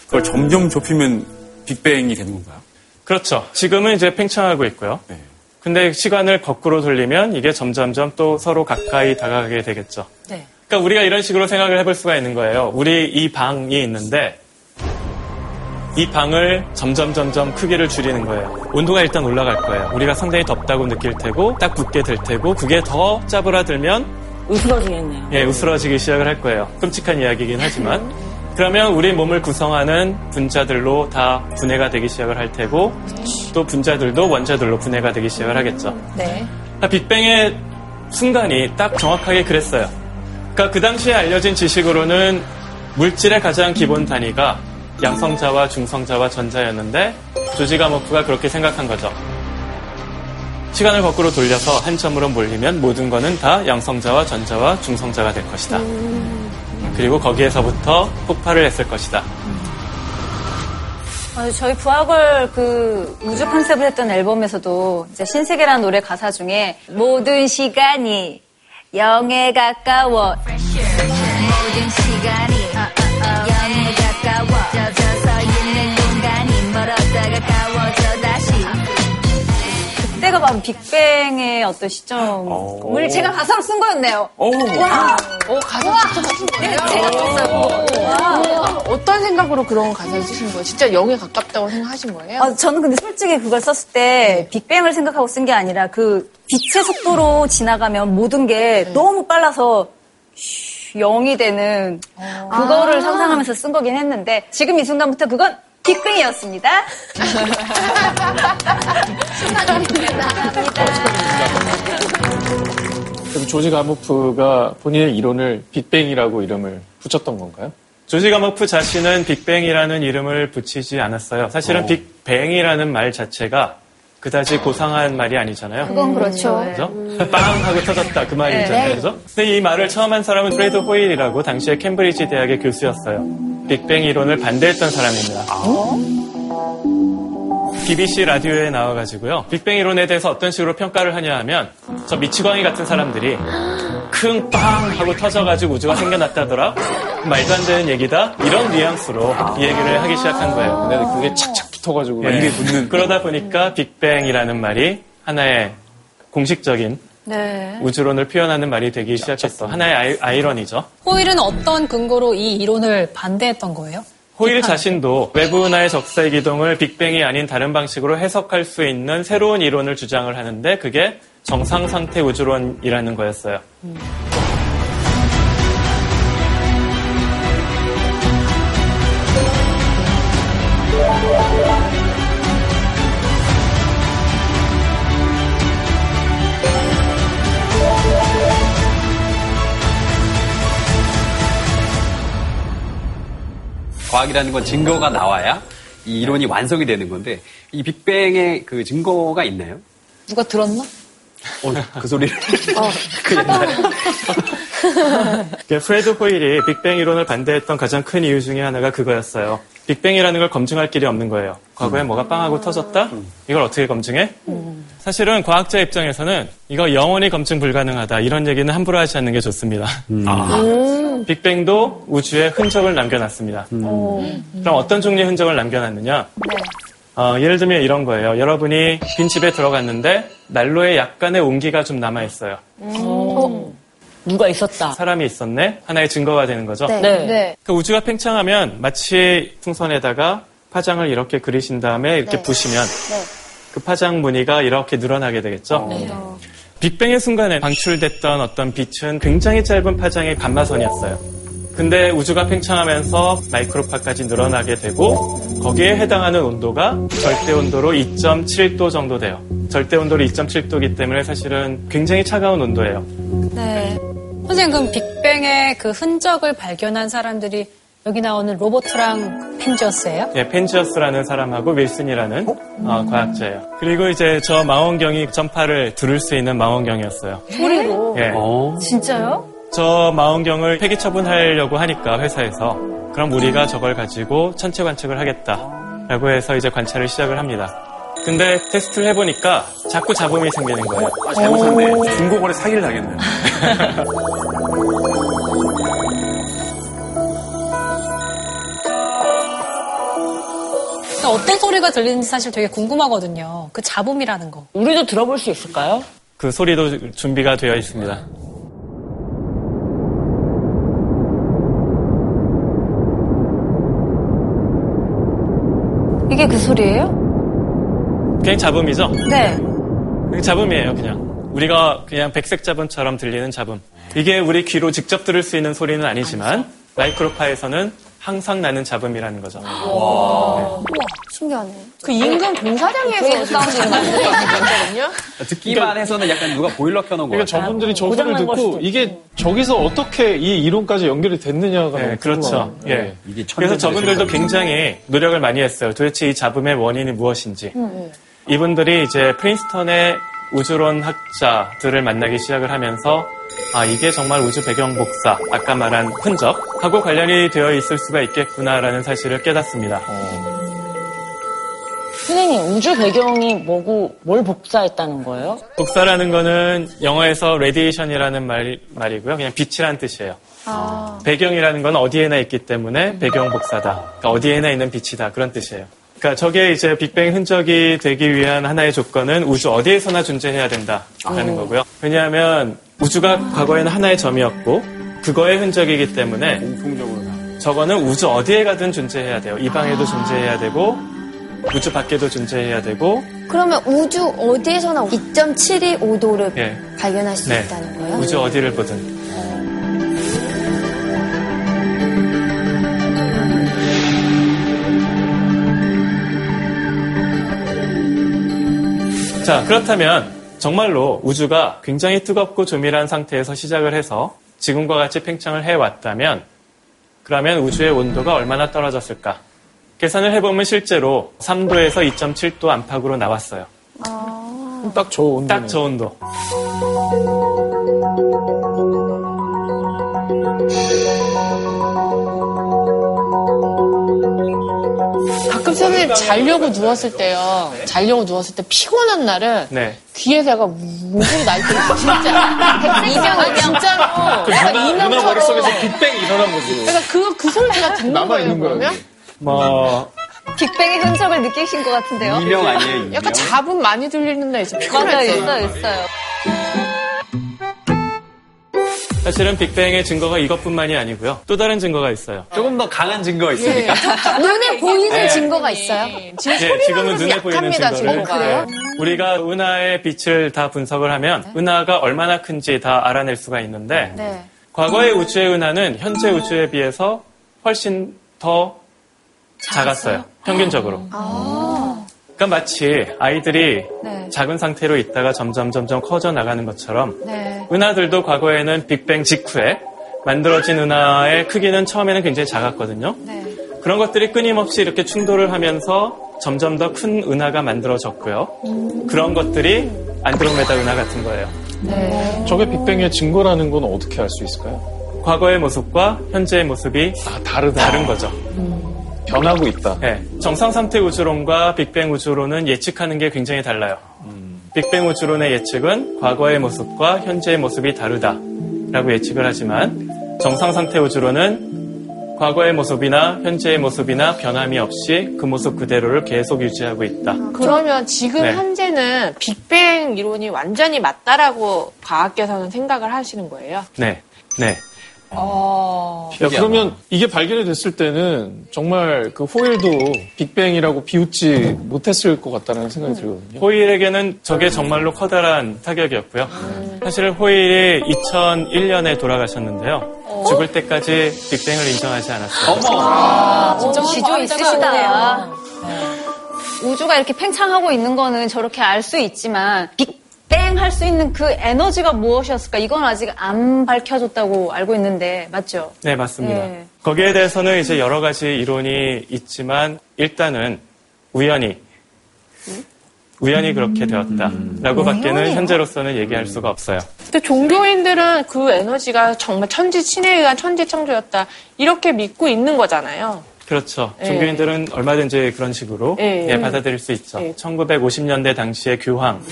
[SPEAKER 4] 그걸 점점 좁히면 빅뱅이 되는 건가요?
[SPEAKER 8] 그렇죠. 지금은 이제 팽창하고 있고요.
[SPEAKER 4] 네.
[SPEAKER 8] 근데 시간을 거꾸로 돌리면 이게 점점점 또 서로 가까이 다가가게 되겠죠.
[SPEAKER 7] 네.
[SPEAKER 8] 그러니까 우리가 이런 식으로 생각을 해볼 수가 있는 거예요. 우리 이 방이 있는데 이 방을 점점 점점 크기를 줄이는 거예요. 온도가 일단 올라갈 거예요. 우리가 상당히 덥다고 느낄 테고 딱 붙게 될 테고 그게 더 짜부라들면
[SPEAKER 9] 으스러지겠네요.
[SPEAKER 8] 예, 으스러지기 시작을 할 거예요. 끔찍한 이야기이긴 하지만 그러면 우리 몸을 구성하는 분자들로 다 분해가 되기 시작을 할 테고 또 분자들도 원자들로 분해가 되기 시작을 하겠죠.
[SPEAKER 7] 네.
[SPEAKER 8] 그러니까 빅뱅의 순간이 딱 정확하게 그랬어요. 그러니까 그 당시에 알려진 지식으로는 물질의 가장 기본 단위가 양성자와 중성자와 전자였는데 조지 가모프가 그렇게 생각한 거죠. 시간을 거꾸로 돌려서 한 점으로 몰리면 모든 거는 다 양성자와 전자와 중성자가 될 것이다. 그리고 거기에서부터 폭발을 했을 것이다.
[SPEAKER 5] 어, 저희 부학을 그 우주 컨셉을 했던 앨범에서도 이제 신세계라는 노래 가사 중에 모든 시간이 영에 가까워 그때가 바로 빅뱅의 어떤 시점을 제가 가사로 쓴 거였네요.
[SPEAKER 4] 오,
[SPEAKER 1] 오, 가사 직접 쓰신 거예요?
[SPEAKER 5] 제가 썼어요.
[SPEAKER 1] 와, 어떤 생각으로 그런 가사를 쓰신 거예요? 진짜 영에 가깝다고 생각하신 거예요?
[SPEAKER 5] 아, 저는 근데 솔직히 그걸 썼을 때 빅뱅을 생각하고 쓴 게 아니라 그 빛의 속도로 지나가면 모든 게 너무 빨라서 쉬, 0이 되는 그거를 상상하면서 쓴 거긴 했는데 지금 이 순간부터 그건 빅뱅이었습니다.
[SPEAKER 6] 그럼 조지 가모프가 본인의 이론을 빅뱅이라고 이름을 붙였던 건가요?
[SPEAKER 8] 조지 가모프 자신은 빅뱅이라는 이름을 붙이지 않았어요. 사실은
[SPEAKER 4] 어.
[SPEAKER 8] 빅뱅이라는 말 자체가 그다지 고상한 말이 아니잖아요.
[SPEAKER 2] 그건 그렇죠.
[SPEAKER 8] 그죠? 빵 하고 터졌다 그 말이잖아요. 그죠? 근데 이 말을 처음 한 사람은 프레드 호일이라고 당시에 캠브리지 대학의 교수였어요. 빅뱅 이론을 반대했던 사람입니다. BBC 라디오에 나와가지고요. 빅뱅 이론에 대해서 어떤 식으로 평가를 하냐 하면 저 미치광이 같은 사람들이 킁빵 하고 터져가지고 우주가 생겨났다더라. 말도 안 되는 얘기다. 이런 뉘앙스로 이 얘기를 하기 시작한 거예요.
[SPEAKER 6] 근데 그게 착착 붙어가지고.
[SPEAKER 8] 예.
[SPEAKER 4] 입에 붙는
[SPEAKER 8] 그러다 보니까 빅뱅이라는 말이 하나의 공식적인
[SPEAKER 5] 네.
[SPEAKER 8] 우주론을 표현하는 말이 되기 시작했어. 하나의 아이, 아이러니죠.
[SPEAKER 7] 호일은 어떤 근거로 이 이론을 반대했던 거예요?
[SPEAKER 8] 호일 자신도 외부 은하의 적사의 기동을 빅뱅이 아닌 다른 방식으로 해석할 수 있는 새로운 이론을 주장을 하는데 그게 정상 상태 우주론이라는 거였어요.
[SPEAKER 3] 과학이라는 건 증거가 나와야 이 이론이 완성이 되는 건데 이 빅뱅의 그 증거가 있나요?
[SPEAKER 10] 누가 들었나?
[SPEAKER 3] 어, 그 소리를 그 옛날에
[SPEAKER 8] 그 프레드 호일이 빅뱅 이론을 반대했던 가장 큰 이유 중에 하나가 그거였어요. 빅뱅이라는 걸 검증할 길이 없는 거예요. 과거에 뭐가 빵하고 터졌다? 이걸 어떻게 검증해? 사실은 과학자 입장에서는 이거 영원히 검증 불가능하다. 이런 얘기는 함부로 하지 않는 게 좋습니다. 빅뱅도 우주에 흔적을 남겨놨습니다. 그럼 어떤 종류의 흔적을 남겨놨느냐? 어, 예를 들면 이런 거예요. 여러분이 빈집에 들어갔는데 난로에 약간의 온기가 좀 남아있어요.
[SPEAKER 9] 누가 있었다.
[SPEAKER 8] 사람이 있었네? 하나의 증거가 되는 거죠.
[SPEAKER 2] 네.
[SPEAKER 9] 네.
[SPEAKER 8] 그 우주가 팽창하면 마치 풍선에다가 파장을 이렇게 그리신 다음에 이렇게
[SPEAKER 2] 네.
[SPEAKER 8] 부시면
[SPEAKER 2] 네.
[SPEAKER 8] 그 파장 무늬가 이렇게 늘어나게 되겠죠. 빅뱅의 순간에 방출됐던 어떤 빛은 굉장히 짧은 파장의 감마선이었어요. 근데 우주가 팽창하면서 마이크로파까지 늘어나게 되고 거기에 해당하는 온도가 절대 온도로 2.7도 정도 돼요. 절대 온도로 2.7도이기 때문에 사실은 굉장히 차가운 온도예요.
[SPEAKER 5] 네.
[SPEAKER 7] 선생님, 그럼 빅뱅의 그 흔적을 발견한 사람들이 여기 나오는 로버트랑 펜지어스예요?
[SPEAKER 8] 예, 펜지어스라는 사람하고 윌슨이라는 어, 과학자예요. 그리고 이제 저 망원경이 전파를 들을 수 있는 망원경이었어요.
[SPEAKER 2] 소리로.
[SPEAKER 8] 예.
[SPEAKER 3] 어,
[SPEAKER 2] 진짜요?
[SPEAKER 8] 저 망원경을 폐기 처분하려고 하니까 회사에서 그럼 우리가 저걸 가지고 천체 관측을 하겠다라고 해서 이제 관찰을 시작을 합니다. 근데 테스트를 해보니까 자꾸 잡음이 생기는 거예요.
[SPEAKER 4] 아, 잘못했네. 중고거래 사기를 당했네.
[SPEAKER 7] 그러니까 어떤 소리가 들리는지 사실 되게 궁금하거든요. 그 잡음이라는 거.
[SPEAKER 9] 우리도 들어볼 수 있을까요?
[SPEAKER 8] 그 소리도 준비가 되어 있습니다.
[SPEAKER 5] 이게 그 소리예요?
[SPEAKER 8] 그냥 잡음이죠?
[SPEAKER 5] 네.
[SPEAKER 8] 그냥 잡음이에요, 그냥. 우리가 그냥 백색 잡음처럼 들리는 잡음. 이게 우리 귀로 직접 들을 수 있는 소리는 아니지만 마이크로파에서는 항상 나는 잡음이라는 거죠.
[SPEAKER 2] 신기하네.
[SPEAKER 1] 그 인근 공사장에서 사운드 나는 거 같거든요.
[SPEAKER 3] 듣기만 해서는 약간 누가 보일러 켜놓은 거
[SPEAKER 6] 그러니까
[SPEAKER 3] 같아요.
[SPEAKER 6] 저분들이 저 소리를
[SPEAKER 9] 고장난 걸
[SPEAKER 6] 듣고 이게 저기서 어떻게 이 이론까지 연결이 됐느냐가
[SPEAKER 8] 네, 그렇죠. 예.
[SPEAKER 6] 네.
[SPEAKER 3] 이게
[SPEAKER 8] 그래서 저분들도. 굉장히 노력을 많이 했어요. 도대체 이 잡음의 원인이 무엇인지. 이분들이 이제 프린스턴의 우주론 학자들을 만나기 시작을 하면서 아 이게 정말 우주 배경 복사 아까 말한 흔적하고 관련이 되어 있을 수가 있겠구나라는 사실을 깨닫습니다.
[SPEAKER 9] 선생님, 우주 배경이 뭐고, 뭘 복사했다는 거예요?
[SPEAKER 8] 복사라는 거는 영어에서 radiation이라는 말, 말이고요. 그냥 빛이란 뜻이에요. 배경이라는 건 어디에나 있기 때문에 배경 복사다. 그러니까 어디에나 있는 빛이다. 그런 뜻이에요. 그러니까 저게 이제 빅뱅 흔적이 되기 위한 하나의 조건은 우주 어디에서나 존재해야 된다라는 거고요. 왜냐하면 우주가 과거에는 하나의 점이었고 그거의 흔적이기 때문에
[SPEAKER 4] 공통적으로 다.
[SPEAKER 8] 저거는 우주 어디에 가든 존재해야 돼요. 이 방에도 존재해야 되고 우주 밖에도 존재해야 되고
[SPEAKER 2] 그러면 우주 어디에서나 2.725도를
[SPEAKER 8] 예.
[SPEAKER 2] 발견할 수
[SPEAKER 8] 네.
[SPEAKER 2] 있다는 거예요?
[SPEAKER 8] 우주 어디를 보든. 자, 그렇다면 정말로 우주가 굉장히 뜨겁고 조밀한 상태에서 시작을 해서 지금과 같이 팽창을 해왔다면 그러면 우주의 온도가 얼마나 떨어졌을까? 계산을 해보면 실제로 3도에서 2.7도 안팎으로 나왔어요.
[SPEAKER 6] 딱저 온도.
[SPEAKER 8] 딱 저 온도.
[SPEAKER 1] 선생님 자려고 누웠을 때요. 자려고 누웠을 때 피곤한 날은
[SPEAKER 8] 네.
[SPEAKER 1] 귀에다가 목소리 날 때 진짜 이명 진짜로
[SPEAKER 6] 그
[SPEAKER 1] 약간
[SPEAKER 6] 누나, 누나
[SPEAKER 1] 이명처럼
[SPEAKER 6] 머릿속에서 빅뱅 일어난 거지.
[SPEAKER 1] 그러니까 그, 그 소리가 듣는
[SPEAKER 6] 남아
[SPEAKER 1] 거예요
[SPEAKER 6] 있는 거야.
[SPEAKER 1] 그러면?
[SPEAKER 8] 뭐
[SPEAKER 5] 빅뱅의 흔적을 느끼신 것 같은데요?
[SPEAKER 3] 이명 아니에요, 이명?
[SPEAKER 1] 약간 잡음 많이 들리는 날 있어 피곤할 때
[SPEAKER 5] 있어요, 있어요.
[SPEAKER 8] 사실은 빅뱅의 증거가 이것뿐만이 아니고요. 또 다른 증거가 있어요.
[SPEAKER 3] 조금 더 강한 증거가 있습니까?
[SPEAKER 2] 눈에 보이는
[SPEAKER 3] 네.
[SPEAKER 2] 증거가 있어요?
[SPEAKER 1] 지금
[SPEAKER 8] 네, 지금은 눈에 보이는
[SPEAKER 1] 약합니다
[SPEAKER 8] 증거를
[SPEAKER 1] 증거가
[SPEAKER 8] 우리가 은하의 빛을 다 분석을 하면 은하가 얼마나 큰지 다 알아낼 수가 있는데
[SPEAKER 2] 네.
[SPEAKER 8] 과거의 우주의 은하는 현재 우주에 비해서 훨씬 더 작았어요. 평균적으로. 그러니까 마치 아이들이
[SPEAKER 5] 네.
[SPEAKER 8] 작은 상태로 있다가 점점 점점 커져 나가는 것처럼
[SPEAKER 5] 네.
[SPEAKER 8] 은하들도 과거에는 빅뱅 직후에 만들어진 은하의 크기는 처음에는 굉장히 작았거든요.
[SPEAKER 5] 네.
[SPEAKER 8] 그런 것들이 끊임없이 이렇게 충돌을 하면서 점점 더 큰 은하가 만들어졌고요. 그런 것들이 안드로메다 은하 같은 거예요.
[SPEAKER 6] 저게 빅뱅의 증거라는 건 어떻게 알 수 있을까요?
[SPEAKER 8] 과거의 모습과 현재의 모습이
[SPEAKER 6] 아, 다르다.
[SPEAKER 8] 다른 거죠.
[SPEAKER 6] 변하고 있다.
[SPEAKER 8] 네, 정상 상태 우주론과 빅뱅 우주론은 예측하는 게 굉장히 달라요. 빅뱅 우주론의 예측은 과거의 모습과 현재의 모습이 다르다라고 예측을 하지만 정상 상태 우주론은 과거의 모습이나 현재의 모습이나 변함이 없이 그 모습 그대로를 계속 유지하고 있다.
[SPEAKER 1] 그러면 지금
[SPEAKER 8] 네.
[SPEAKER 1] 현재는 빅뱅 이론이 완전히 맞다라고 과학계에서는 생각을 하시는 거예요?
[SPEAKER 8] 네, 네.
[SPEAKER 6] 야, 그러면 이게 발견이 됐을 때는 정말 그 호일도 빅뱅이라고 비웃지 못했을 것 같다는 생각이 들거든요.
[SPEAKER 8] 호일에게는 저게 정말로 커다란 타격이었고요. 사실 호일이 2001년에 돌아가셨는데요. 죽을 때까지 빅뱅을 인정하지 않았어요.
[SPEAKER 5] 아, 진짜 기조 있으시다. 우주가 이렇게 팽창하고 있는 거는 저렇게 알 수 있지만 빅 뱅할수 있는 그 에너지가 무엇이었을까? 이건 아직 안 밝혀졌다고 알고 있는데 맞죠?
[SPEAKER 8] 네, 맞습니다.
[SPEAKER 5] 네.
[SPEAKER 8] 거기에 대해서는 이제 여러 가지 이론이 있지만 일단은 우연히 우연히 그렇게 되었다라고 밖에는 현재로서는 얘기할 수가 없어요.
[SPEAKER 1] 근데 종교인들은 그 에너지가 정말 천지 신에 의한 천지 창조였다 이렇게 믿고 있는 거잖아요.
[SPEAKER 8] 그렇죠.
[SPEAKER 1] 예.
[SPEAKER 8] 종교인들은 얼마든지 그런 식으로
[SPEAKER 1] 예.
[SPEAKER 8] 예, 받아들일 수 있죠.
[SPEAKER 1] 예.
[SPEAKER 8] 1950년대 당시의 교황.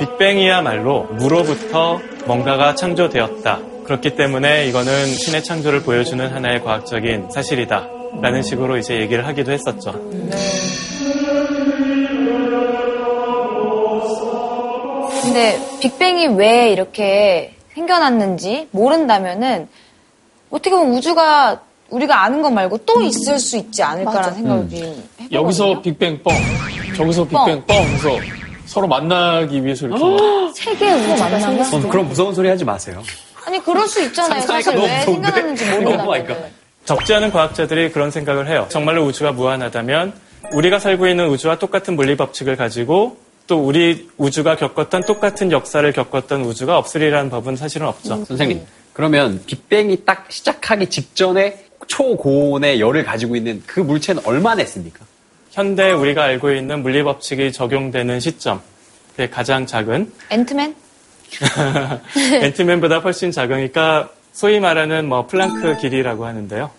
[SPEAKER 8] 빅뱅이야말로 무로부터 뭔가가 창조되었다. 그렇기 때문에 이거는 신의 창조를 보여주는 하나의 과학적인 사실이다. 라는 식으로 이제 얘기를 하기도 했었죠.
[SPEAKER 5] 근데 빅뱅이 왜 이렇게 생겨났는지 모른다면은 어떻게 보면 우주가 우리가 아는 것 말고 또 있을 수 있지 않을까라는 생각이 해보거든요.
[SPEAKER 6] 여기서 빅뱅 뻥, 저기서 빅뱅 뻥 해서 서로 만나기 위해서 이렇게 막
[SPEAKER 5] 세계 우주가 생겼
[SPEAKER 3] 어, 그런 무서운 소리 하지 마세요.
[SPEAKER 5] 아니 그럴 수 있잖아요. 사실
[SPEAKER 3] 너무
[SPEAKER 5] 왜
[SPEAKER 3] 무서운데? 너무
[SPEAKER 5] 모른다면.
[SPEAKER 3] 많으니까.
[SPEAKER 8] 적지 않은 과학자들이 그런 생각을 해요. 정말로 우주가 무한하다면 우리가 살고 있는 우주와 똑같은 물리 법칙을 가지고 또 우리 우주가 겪었던 똑같은 역사를 겪었던 우주가 없으리라는 법은 사실은 없죠.
[SPEAKER 3] 선생님, 그러면 빅뱅이 딱 시작하기 직전에 초고온의 열을 가지고 있는 그 물체는 얼마나 했습니까?
[SPEAKER 8] 현대 우리가 알고 있는 물리 법칙이 적용되는 시점, 그게 가장 작은
[SPEAKER 5] 앤트맨?
[SPEAKER 8] 앤트맨보다 훨씬 작으니까 소위 말하는 뭐 플랑크 길이라고 하는데요.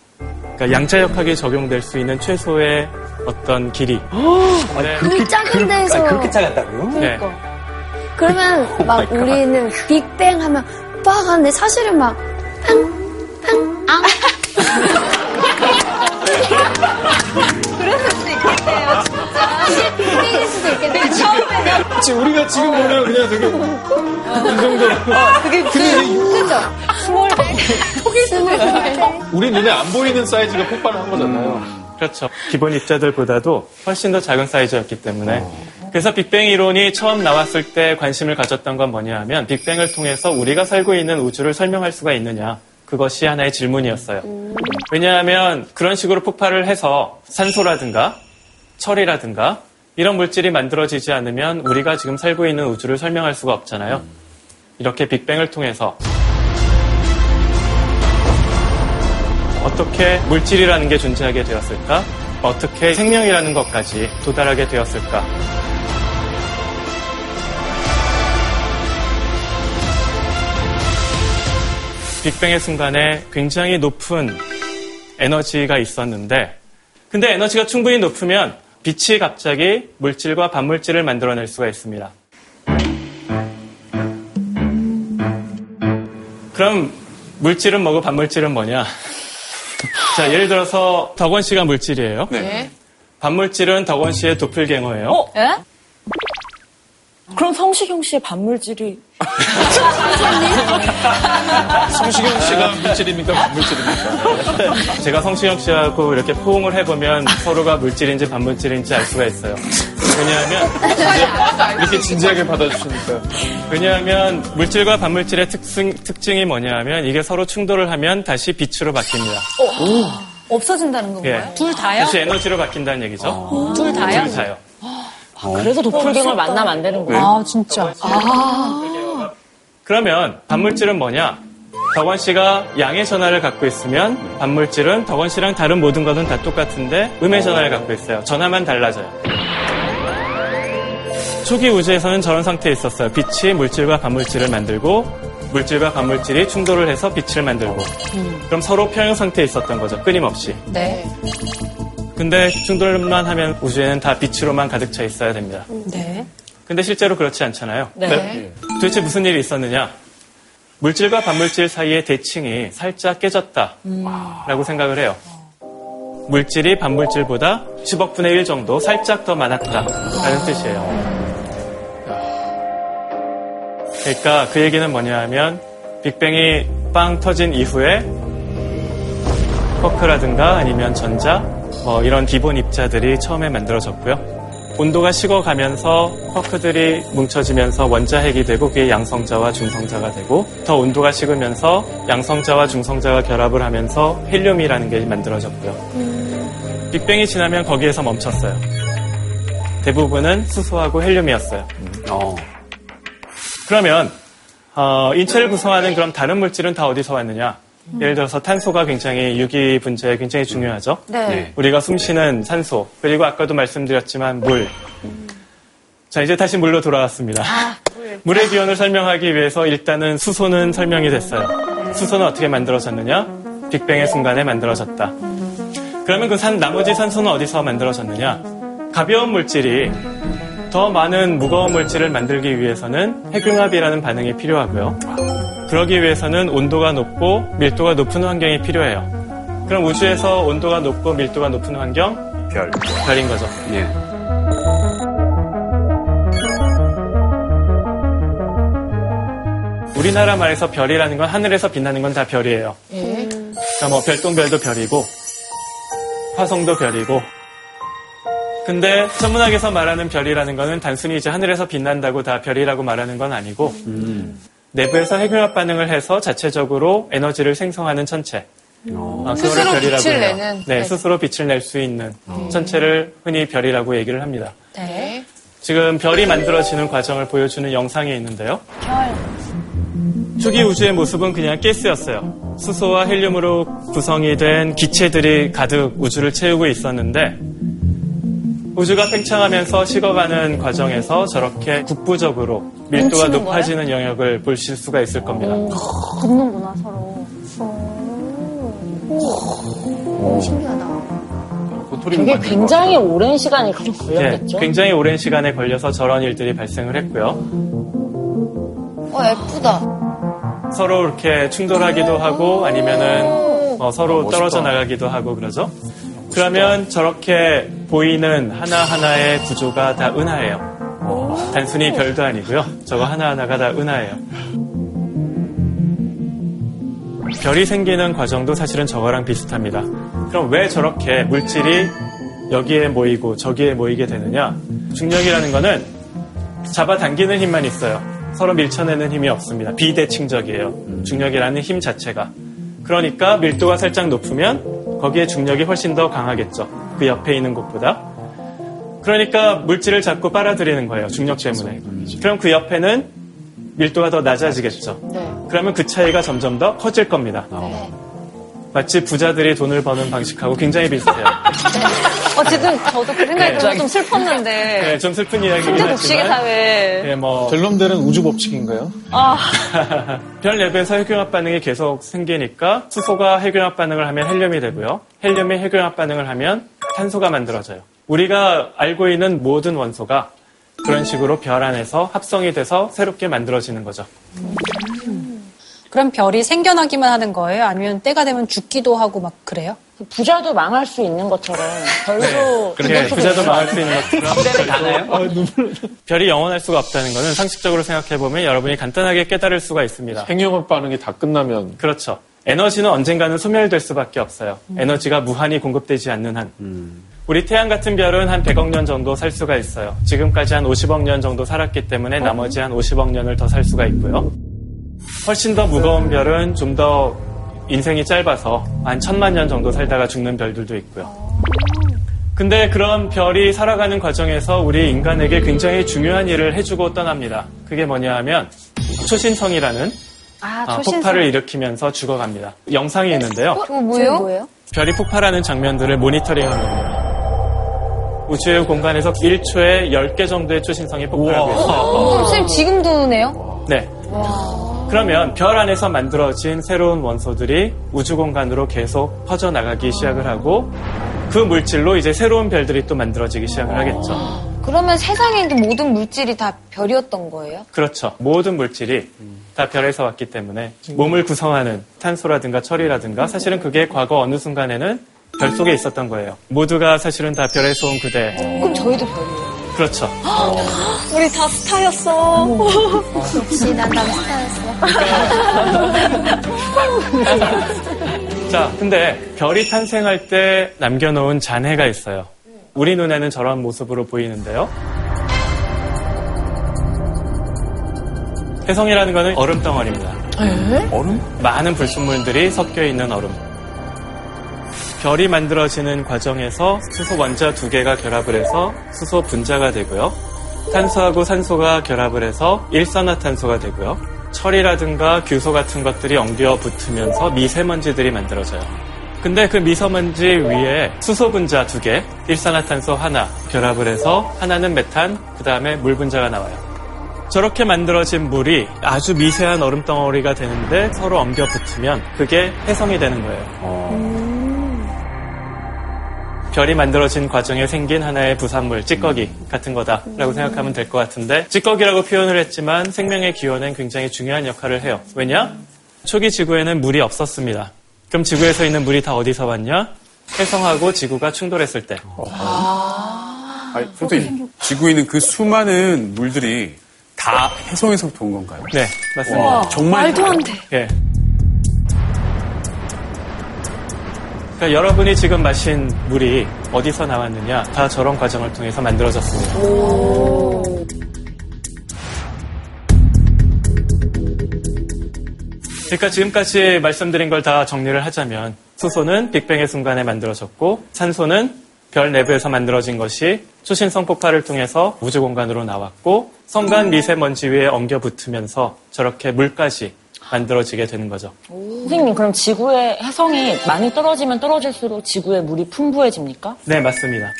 [SPEAKER 8] 그러니까 양자역학이 적용될 수 있는 최소의 어떤 길이. 네.
[SPEAKER 2] 그 작은 데서
[SPEAKER 3] 아, 그렇게 작았다고요?
[SPEAKER 8] 네.
[SPEAKER 2] 그러면 막
[SPEAKER 3] God.
[SPEAKER 2] 우리는 빅뱅 하면 빡 하는데 사실은 막 팡, 팡, 앙.
[SPEAKER 5] 그랬을 수도 있겠네요, 진짜.
[SPEAKER 2] 이게 빅뱅일 수도 있겠네.
[SPEAKER 5] 처음에는
[SPEAKER 6] 지금 우리가 지금 보면 그냥 되게 이 정도로
[SPEAKER 5] 그게 그죠? Small bang.
[SPEAKER 6] 우리 눈에 안 보이는 사이즈가 폭발한 거잖아요.
[SPEAKER 8] 그렇죠. 기본 입자들보다도 훨씬 더 작은 사이즈였기 때문에. 그래서 빅뱅 이론이 처음 나왔을 때 관심을 가졌던 건 뭐냐 하면 빅뱅을 통해서 우리가 살고 있는 우주를 설명할 수가 있느냐. 그것이 하나의 질문이었어요. 왜냐하면 그런 식으로 폭발을 해서 산소라든가 철이라든가 이런 물질이 만들어지지 않으면 우리가 지금 살고 있는 우주를 설명할 수가 없잖아요. 이렇게 빅뱅을 통해서 어떻게 물질이라는 게 존재하게 되었을까? 어떻게 생명이라는 것까지 도달하게 되었을까? 빅뱅의 순간에 굉장히 높은 에너지가 있었는데, 근데 에너지가 충분히 높으면 빛이 갑자기 물질과 반물질을 만들어낼 수가 있습니다. 그럼 물질은 뭐고 반물질은 뭐냐? 자, 예를 들어서 덕원 씨가 물질이에요.
[SPEAKER 1] 네.
[SPEAKER 8] 반물질은 덕원 씨의 도플갱어예요.
[SPEAKER 9] 어?
[SPEAKER 5] 예?
[SPEAKER 9] 그럼 성시경 씨의 반물질이
[SPEAKER 6] 성시경 씨가 물질입니까? 반물질입니까?
[SPEAKER 8] 제가 성시경 씨하고 이렇게 포옹을 해보면 서로가 물질인지 반물질인지 알 수가 있어요. 왜냐하면
[SPEAKER 6] 이렇게 진지하게 받아주시니까.
[SPEAKER 8] 왜냐하면 물질과 반물질의 특징, 특징이 뭐냐하면 이게 서로 충돌을 하면 다시 빛으로 바뀝니다.
[SPEAKER 5] 없어진다는 건가요?
[SPEAKER 8] 예.
[SPEAKER 7] 둘 다요?
[SPEAKER 8] 다시 에너지로 바뀐다는 얘기죠.
[SPEAKER 7] 둘 다요?
[SPEAKER 8] 둘 다요.
[SPEAKER 9] 그래서 도플갱어를 만나면 안 되는 거야.
[SPEAKER 7] 아, 진짜.
[SPEAKER 8] 그러면 반물질은 뭐냐? 덕원 씨가 양의 전하를 갖고 있으면 반물질은 덕원 씨랑 다른 모든 것은 다 똑같은데 음의 전하를 갖고 있어요. 전하만 달라져요. 초기 우주에서는 저런 상태에 있었어요. 빛이 물질과 반물질을 만들고 물질과 반물질이 충돌을 해서 빛을 만들고 그럼 서로 평형 상태에 있었던 거죠. 끊임없이.
[SPEAKER 1] 네.
[SPEAKER 8] 근데 충돌만 하면 우주에는 다 빛으로만 가득 차 있어야 됩니다.
[SPEAKER 7] 네.
[SPEAKER 8] 근데 실제로 그렇지 않잖아요.
[SPEAKER 1] 네.
[SPEAKER 8] 도대체 무슨 일이 있었느냐? 물질과 반물질 사이의 대칭이 살짝 깨졌다라고 생각을 해요. 물질이 반물질보다 10억 분의 1 정도 살짝 더 많았다라는 뜻이에요. 그러니까 그 얘기는 뭐냐 하면 빅뱅이 빵 터진 이후에 쿼크라든가 아니면 전자 뭐 이런 기본 입자들이 처음에 만들어졌고요. 온도가 식어가면서 쿼크들이 뭉쳐지면서 원자핵이 되고 그게 양성자와 중성자가 되고 더 온도가 식으면서 양성자와 중성자가 결합을 하면서 헬륨이라는 게 만들어졌고요. 빅뱅이 지나면 거기에서 멈췄어요. 대부분은 수소하고 헬륨이었어요.
[SPEAKER 3] 어.
[SPEAKER 8] 그러면 어, 인체를 구성하는 그럼 다른 물질은 다 어디서 왔느냐? 예를 들어서 탄소가 굉장히 유기 분자에 굉장히 중요하죠.
[SPEAKER 3] 네.
[SPEAKER 8] 우리가 숨쉬는 산소 그리고 아까도 말씀드렸지만 물. 자 이제 다시 물로 돌아왔습니다. 물의 기원을 설명하기 위해서 일단은 수소는 설명이 됐어요. 수소는 어떻게 만들어졌느냐? 빅뱅의 순간에 만들어졌다. 그러면 그 산, 나머지 산소는 어디서 만들어졌느냐? 가벼운 물질이 더 많은 무거운 물질을 만들기 위해서는 핵융합이라는 반응이 필요하고요. 그러기 위해서는 온도가 높고 밀도가 높은 환경이 필요해요. 그럼 우주에서 온도가 높고 밀도가 높은 환경?
[SPEAKER 4] 별.
[SPEAKER 8] 별인 거죠.
[SPEAKER 3] 예.
[SPEAKER 8] 우리나라 말에서 별이라는 건 하늘에서 빛나는 건 다 별이에요. 그러니까 뭐 별똥별도 별이고 화성도 별이고 근데 천문학에서 말하는 별이라는 거는 단순히 이제 하늘에서 빛난다고 다 별이라고 말하는 건 아니고 내부에서 핵융합 반응을 해서 자체적으로 에너지를 생성하는 천체. 어, 그거를
[SPEAKER 1] 스스로
[SPEAKER 8] 별이라고
[SPEAKER 1] 빛을
[SPEAKER 8] 해요.
[SPEAKER 1] 내는.
[SPEAKER 8] 네,
[SPEAKER 1] 네.
[SPEAKER 8] 스스로 빛을 낼 수 있는 천체를 흔히 별이라고 얘기를 합니다.
[SPEAKER 1] 네.
[SPEAKER 8] 지금 별이 만들어지는 과정을 보여주는 영상이 있는데요. 초기 우주의 모습은 그냥 가스였어요. 수소와 헬륨으로 구성이 된 기체들이 가득 우주를 채우고 있었는데 우주가 팽창하면서 식어가는 과정에서 저렇게 국부적으로 밀도가 높아지는 영역을 보실 수가 있을 겁니다.
[SPEAKER 5] 붙는구나, 서로.
[SPEAKER 9] 되게 굉장히 오랜 시간이 좀
[SPEAKER 8] 네,
[SPEAKER 9] 걸렸겠죠?
[SPEAKER 8] 굉장히 오랜 시간에 걸려서 저런 일들이 발생을 했고요.
[SPEAKER 2] 어, 예쁘다.
[SPEAKER 8] 서로 이렇게 충돌하기도 하고 아니면은 어, 서로 떨어져 나가기도 하고 그러죠. 그러면 저렇게 보이는 하나하나의 구조가 다 은하예요. 단순히 별도 아니고요. 저거 하나하나가 다 은하예요. 별이 생기는 과정도 사실은 저거랑 비슷합니다. 그럼 왜 저렇게 물질이 여기에 모이고 저기에 모이게 되느냐? 중력이라는 거는 잡아당기는 힘만 있어요. 서로 밀쳐내는 힘이 없습니다. 비대칭적이에요. 중력이라는 힘 자체가. 그러니까 밀도가 살짝 높으면 거기에 중력이 훨씬 더 강하겠죠. 그 옆에 있는 곳보다. 그러니까 물질을 자꾸 빨아들이는 거예요. 중력 때문에. 그럼 그 옆에는 밀도가 더 낮아지겠죠. 그러면 그 차이가 점점 더 커질 겁니다. 마치 부자들이 돈을 버는 방식하고 굉장히 비슷해요.
[SPEAKER 5] 어쨌든 저도 그 생각이 들어서 좀 슬펐는데.
[SPEAKER 8] 네, 좀 슬픈 이야기긴
[SPEAKER 5] 현재 독식의
[SPEAKER 8] 하지만
[SPEAKER 5] 사회.
[SPEAKER 8] 예, 뭐
[SPEAKER 6] 델럼델은 우주 법칙인가요?
[SPEAKER 5] 아,
[SPEAKER 8] 별 내부에서 핵융합 반응이 계속 생기니까 수소가 핵융합 반응을 하면 헬륨이 되고요. 헬륨이 핵융합 반응을 하면 탄소가 만들어져요. 우리가 알고 있는 모든 원소가 그런 식으로 별 안에서 합성이 돼서 새롭게 만들어지는 거죠.
[SPEAKER 7] 그럼 별이 생겨나기만 하는 거예요? 아니면 때가 되면 죽기도 하고 막 그래요?
[SPEAKER 9] 부자도 망할 수 있는 것처럼 별도
[SPEAKER 8] 그렇게 부자도 망할 수 있는 것처럼
[SPEAKER 3] 가나요?
[SPEAKER 8] 별이 영원할 수가 없다는 것은 상식적으로 생각해 보면 여러분이 간단하게 깨달을 수가 있습니다.
[SPEAKER 6] 핵융합 반응이 다 끝나면
[SPEAKER 8] 그렇죠. 에너지는 언젠가는 소멸될 수밖에 없어요. 에너지가 무한히 공급되지 않는 한. 우리 태양 같은 별은 한 100억 년 정도 살 수가 있어요. 지금까지 한 50억 년 정도 살았기 때문에 나머지 한 50억 년을 더 살 수가 있고요. 훨씬 더 무거운 별은 좀 더 인생이 짧아서 한 천만 년 정도 살다가 죽는 별들도 있고요. 근데 그런 별이 살아가는 과정에서 우리 인간에게 굉장히 중요한 일을 해주고 떠납니다. 그게 뭐냐 하면 초신성이라는
[SPEAKER 5] 아,
[SPEAKER 8] 아. 폭발을 일으키면서 죽어갑니다. 영상이 있는데요.
[SPEAKER 5] 그거 뭐예요?
[SPEAKER 8] 별이 폭발하는 장면들을 모니터링하는 거예요. 우주의 공간에서 1초에 10개 정도의 초신성이 폭발하고 있어요.
[SPEAKER 5] 어, 선생님 지금도네요?
[SPEAKER 8] 네. 그러면 별 안에서 만들어진 새로운 원소들이 우주 공간으로 계속 퍼져나가기 시작을 하고 그 물질로 이제 새로운 별들이 또 만들어지기 시작을 하겠죠.
[SPEAKER 5] 그러면 세상에 있는 모든 물질이 다 별이었던 거예요?
[SPEAKER 8] 그렇죠. 모든 물질이 다 별에서 왔기 때문에 몸을 구성하는 탄소라든가 철이라든가 사실은 그게 과거 어느 순간에는 별 속에 있었던 거예요. 모두가 사실은 다 별에서 온 그대.
[SPEAKER 5] 그럼 저희도 별이에요.
[SPEAKER 8] 그렇죠.
[SPEAKER 5] 우리 다 스타였어.
[SPEAKER 2] 역시 난 남스타였어.
[SPEAKER 8] 자, 근데 별이 탄생할 때 남겨놓은 잔해가 있어요. 우리 눈에는 저런 모습으로 보이는데요. 혜성이라는 것은 얼음 덩어리입니다.
[SPEAKER 4] 얼음?
[SPEAKER 8] 많은 불순물들이 섞여 있는 얼음. 별이 만들어지는 과정에서 수소 원자 두 개가 결합을 해서 수소 분자가 되고요. 탄소하고 산소가 결합을 해서 일산화탄소가 되고요. 철이라든가 규소 같은 것들이 엉겨 붙으면서 미세먼지들이 만들어져요. 근데 그 미세먼지 위에 수소 분자 두 개, 일산화탄소 하나 결합을 해서 하나는 메탄, 그 다음에 물 분자가 나와요. 저렇게 만들어진 물이 아주 미세한 얼음 덩어리가 되는데 서로 엉겨 붙으면 그게 해성이 되는 거예요. 별이 만들어진 과정에 생긴 하나의 부산물, 찌꺼기 같은 거다라고 생각하면 될 것 같은데 찌꺼기라고 표현을 했지만 생명의 기원엔 굉장히 중요한 역할을 해요. 왜냐? 초기 지구에는 물이 없었습니다. 그럼 지구에서 있는 물이 다 어디서 왔냐? 해성하고 지구가 충돌했을 때.
[SPEAKER 4] 아니, 선생님, 지구에 있는 그 수많은 물들이 다 해성에서부터 온 건가요?
[SPEAKER 8] 네, 맞습니다.
[SPEAKER 4] 정말
[SPEAKER 2] 말도 안 돼.
[SPEAKER 8] 예. 그러니까 여러분이 지금 마신 물이 어디서 나왔느냐? 다 저런 과정을 통해서 만들어졌습니다. 그러니까 지금까지 말씀드린 걸 다 정리를 하자면 수소는 빅뱅의 순간에 만들어졌고 산소는 별 내부에서 만들어진 것이 초신성 폭발을 통해서 우주 공간으로 나왔고 성간 미세먼지 위에 엉겨 붙으면서 저렇게 물까지 만들어지게 되는 거죠.
[SPEAKER 9] 선생님 그럼 지구의 해성이 많이 떨어지면 떨어질수록 지구의 물이 풍부해집니까?
[SPEAKER 8] 네, 맞습니다.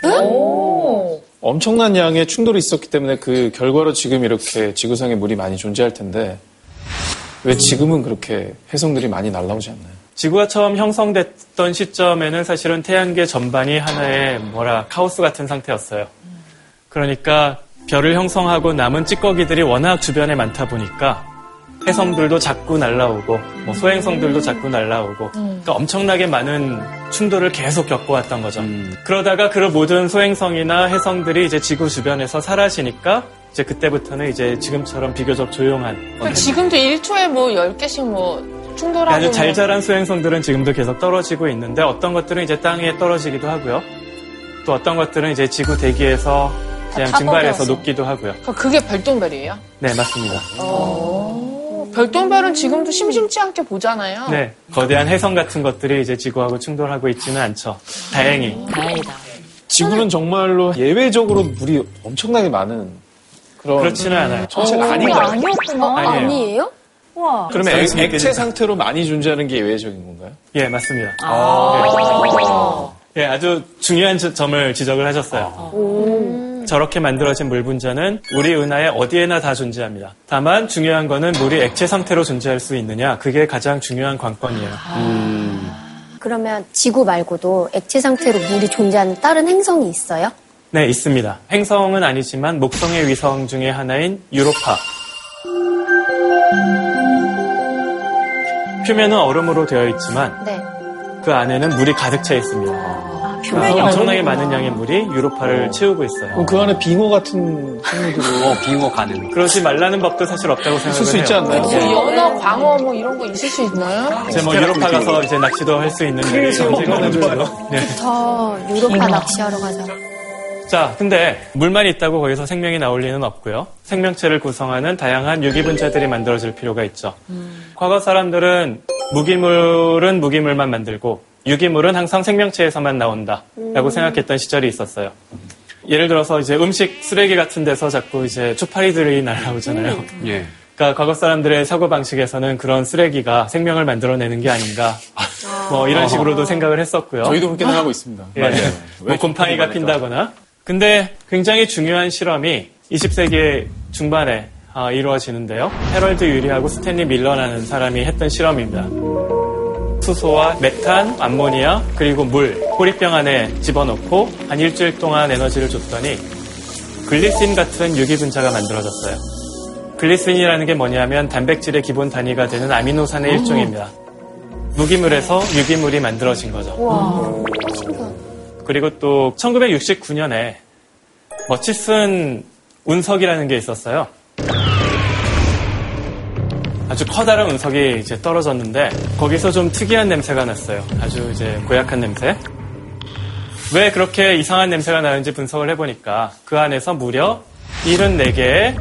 [SPEAKER 6] 엄청난 양의 충돌이 있었기 때문에 그 결과로 지금 이렇게 지구상에 물이 많이 존재할 텐데 왜 지금은 그렇게 해성들이 많이 날라오지 않나요?
[SPEAKER 8] 지구가 처음 형성됐던 시점에는 사실은 태양계 전반이 하나의 뭐라 카오스 같은 상태였어요. 그러니까 별을 형성하고 남은 찌꺼기들이 워낙 주변에 많다 보니까 해성들도 자꾸 날라오고 뭐 소행성들도 자꾸 날라오고 그러니까 엄청나게 많은 충돌을 계속 겪어왔던 거죠. 그러다가 그 모든 소행성이나 해성들이 이제 지구 주변에서 사라지니까 이제 그때부터는 이제 지금처럼 비교적 조용한
[SPEAKER 1] 그러니까 지금도 1초에 뭐 10개씩 뭐 충돌하고
[SPEAKER 8] 아주
[SPEAKER 1] 잘뭐
[SPEAKER 8] 자란 소행성들은 지금도 계속 떨어지고 있는데 어떤 것들은 이제 땅에 떨어지기도 하고요. 또 어떤 것들은 이제 지구 대기에서 그냥 증발해서. 녹기도 하고요.
[SPEAKER 1] 그러니까 그게 별똥별이에요.
[SPEAKER 8] 네, 맞습니다.
[SPEAKER 1] 별똥별은 지금도 심심치 않게 보잖아요.
[SPEAKER 8] 네, 거대한 해성 같은 것들이 이제 지구하고 충돌하고 있지는 않죠. 다행히.
[SPEAKER 9] 다행이다.
[SPEAKER 6] 지구는 정말로 예외적으로 물이 엄청나게 많은 그런
[SPEAKER 8] 그렇지는 않아요.
[SPEAKER 6] 천체가 아닌가요?
[SPEAKER 5] 아니었구나.
[SPEAKER 8] 아니에요.
[SPEAKER 2] 아니에요?
[SPEAKER 5] 와.
[SPEAKER 6] 그러면 액, 액체 상태로 많이 존재하는 게 예외적인 건가요?
[SPEAKER 8] 예, 맞습니다.
[SPEAKER 6] 아.
[SPEAKER 8] 예, 아주 중요한 저- 점을 지적을 하셨어요. 저렇게 만들어진 물 분자는 우리 은하에 어디에나 다 존재합니다. 다만 중요한 거는 물이 액체 상태로 존재할 수 있느냐, 그게 가장 중요한 관건이에요.
[SPEAKER 2] 그러면 지구 말고도 액체 상태로 물이 존재하는 다른 행성이 있어요?
[SPEAKER 8] 네, 있습니다. 행성은 아니지만 목성의 위성 중에 하나인 유로파. 표면은 얼음으로 되어 있지만
[SPEAKER 2] 네.
[SPEAKER 8] 그 안에는 물이 가득 차 있습니다.
[SPEAKER 9] 표면이
[SPEAKER 8] 그래서 엄청나게. 많은 양의 물이 유로파를 채우고 있어요.
[SPEAKER 6] 그럼 그 안에 빙어 같은 생물들이
[SPEAKER 3] 어, 빙어 가능.
[SPEAKER 8] 그러지 말라는 법도 사실 없다고 생각을
[SPEAKER 6] 있을 수
[SPEAKER 8] 해요.
[SPEAKER 6] 있지 않나요?
[SPEAKER 1] 그 연어, 광어 뭐 이런 거 있을 수 있나요?
[SPEAKER 8] 이제 뭐 유로파 가서 이제 낚시도 할 수 있는 일이 오는 거죠. 네.
[SPEAKER 2] 더 유로파 낚시하러 가자.
[SPEAKER 8] 자, 근데 물만 있다고 거기서 생명이 나올 리는 없고요. 생명체를 구성하는 다양한 유기분자들이 만들어질 필요가 있죠. 과거 사람들은 무기물은 무기물만 만들고 유기물은 항상 생명체에서만 나온다라고 생각했던 시절이 있었어요. 예를 들어서 이제 음식 쓰레기 같은 데서 자꾸 이제 초파리들이 날라오잖아요.
[SPEAKER 3] 예.
[SPEAKER 8] 그러니까 과거 사람들의 사고 방식에서는 그런 쓰레기가 생명을 만들어내는 게 아닌가. 뭐 이런 식으로도 생각을 했었고요.
[SPEAKER 4] 저희도 그렇게 생각하고 있습니다.
[SPEAKER 8] 예.
[SPEAKER 4] 맞아요. 뭐왜
[SPEAKER 8] 곰팡이가 핀다거나. 근데 굉장히 중요한 실험이 20세기 중반에 아, 이루어지는데요. 헤럴드 유리하고 스탠리 밀러라는 사람이 했던 실험입니다. 수소와 메탄, 암모니아, 그리고 물, 호리병 안에 집어넣고 한 일주일 동안 에너지를 줬더니 글리신 같은 유기분자가 만들어졌어요. 글리신이라는 게 뭐냐면 단백질의 기본 단위가 되는 아미노산의 일종입니다. 무기물에서 유기물이 만들어진 거죠. 그리고 또 1969년에 머치슨 운석이라는 게 있었어요. 아주 커다란 운석이 이제 떨어졌는데 거기서 좀 특이한 냄새가 났어요. 아주 이제 고약한 냄새. 왜 그렇게 이상한 냄새가 나는지 분석을 해보니까 그 안에서 무려 74개의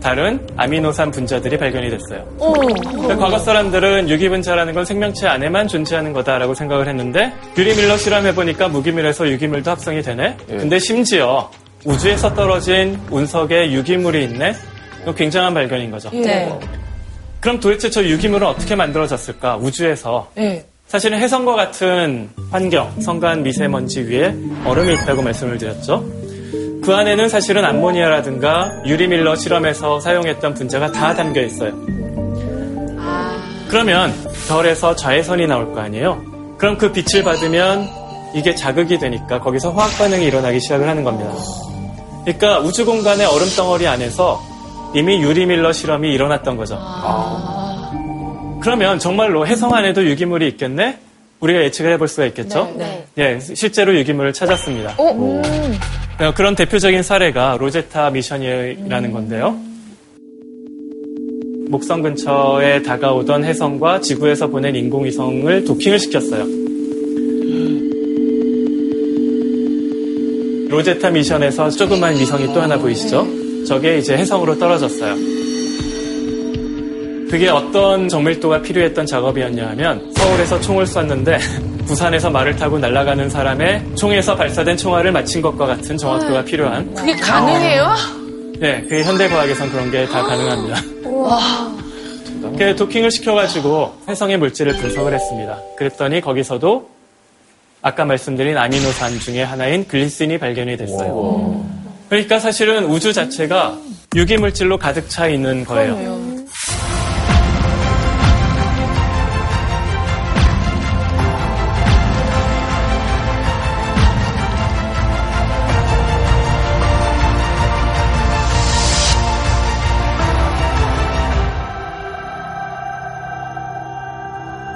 [SPEAKER 8] 다른 아미노산 분자들이 발견이 됐어요. 근데 과거 사람들은 유기분자라는 건 생명체 안에만 존재하는 거다라고 생각을 했는데 유리 밀러 실험해보니까 무기물에서 유기물도 합성이 되네? 근데 심지어 우주에서 떨어진 운석에 유기물이 있네? 굉장한 발견인 거죠.
[SPEAKER 7] 네.
[SPEAKER 8] 그럼 도대체 저 유기물은 어떻게 만들어졌을까? 우주에서.
[SPEAKER 1] 네.
[SPEAKER 8] 사실은 해성과 같은 환경, 성간 미세먼지 위에 얼음이 있다고 말씀을 드렸죠. 그 안에는 사실은 암모니아라든가 유리밀러 실험에서 사용했던 분자가 다 담겨 있어요. 그러면 별에서 자외선이 나올 거 아니에요? 그럼 그 빛을 받으면 이게 자극이 되니까 거기서 화학 반응이 일어나기 시작을 하는 겁니다. 그러니까 우주 공간의 얼음 덩어리 안에서 이미 유리밀러 실험이 일어났던 거죠. 그러면 정말로 해성 안에도 유기물이 있겠네? 우리가 예측을 해볼 수가 있겠죠?
[SPEAKER 2] 네.
[SPEAKER 8] 예, 실제로 유기물을 찾았습니다.
[SPEAKER 1] 어?
[SPEAKER 8] 어, 그런 대표적인 사례가 로제타 미션이라는 건데요. 목성 근처에 다가오던 해성과 지구에서 보낸 인공위성을 도킹을 시켰어요. 로제타 미션에서 조그만 위성이 또 하나 보이시죠? 저게 이제 해성으로 떨어졌어요. 그게 어떤 정밀도가 필요했던 작업이었냐 하면 서울에서 총을 쐈는데 부산에서 말을 타고 날아가는 사람의 총에서 발사된 총알을 맞힌 것과 같은 정확도가 필요한
[SPEAKER 1] 그게 가능해요?
[SPEAKER 8] 네, 그게 현대과학에선 그런 게 다 가능합니다. 그 도킹을 시켜가지고 해성의 물질을 분석을 했습니다. 그랬더니 거기서도 아까 말씀드린 아미노산 중에 하나인 글리신이 발견이 됐어요. 그러니까 사실은 우주 자체가 유기물질로 가득 차 있는 거예요.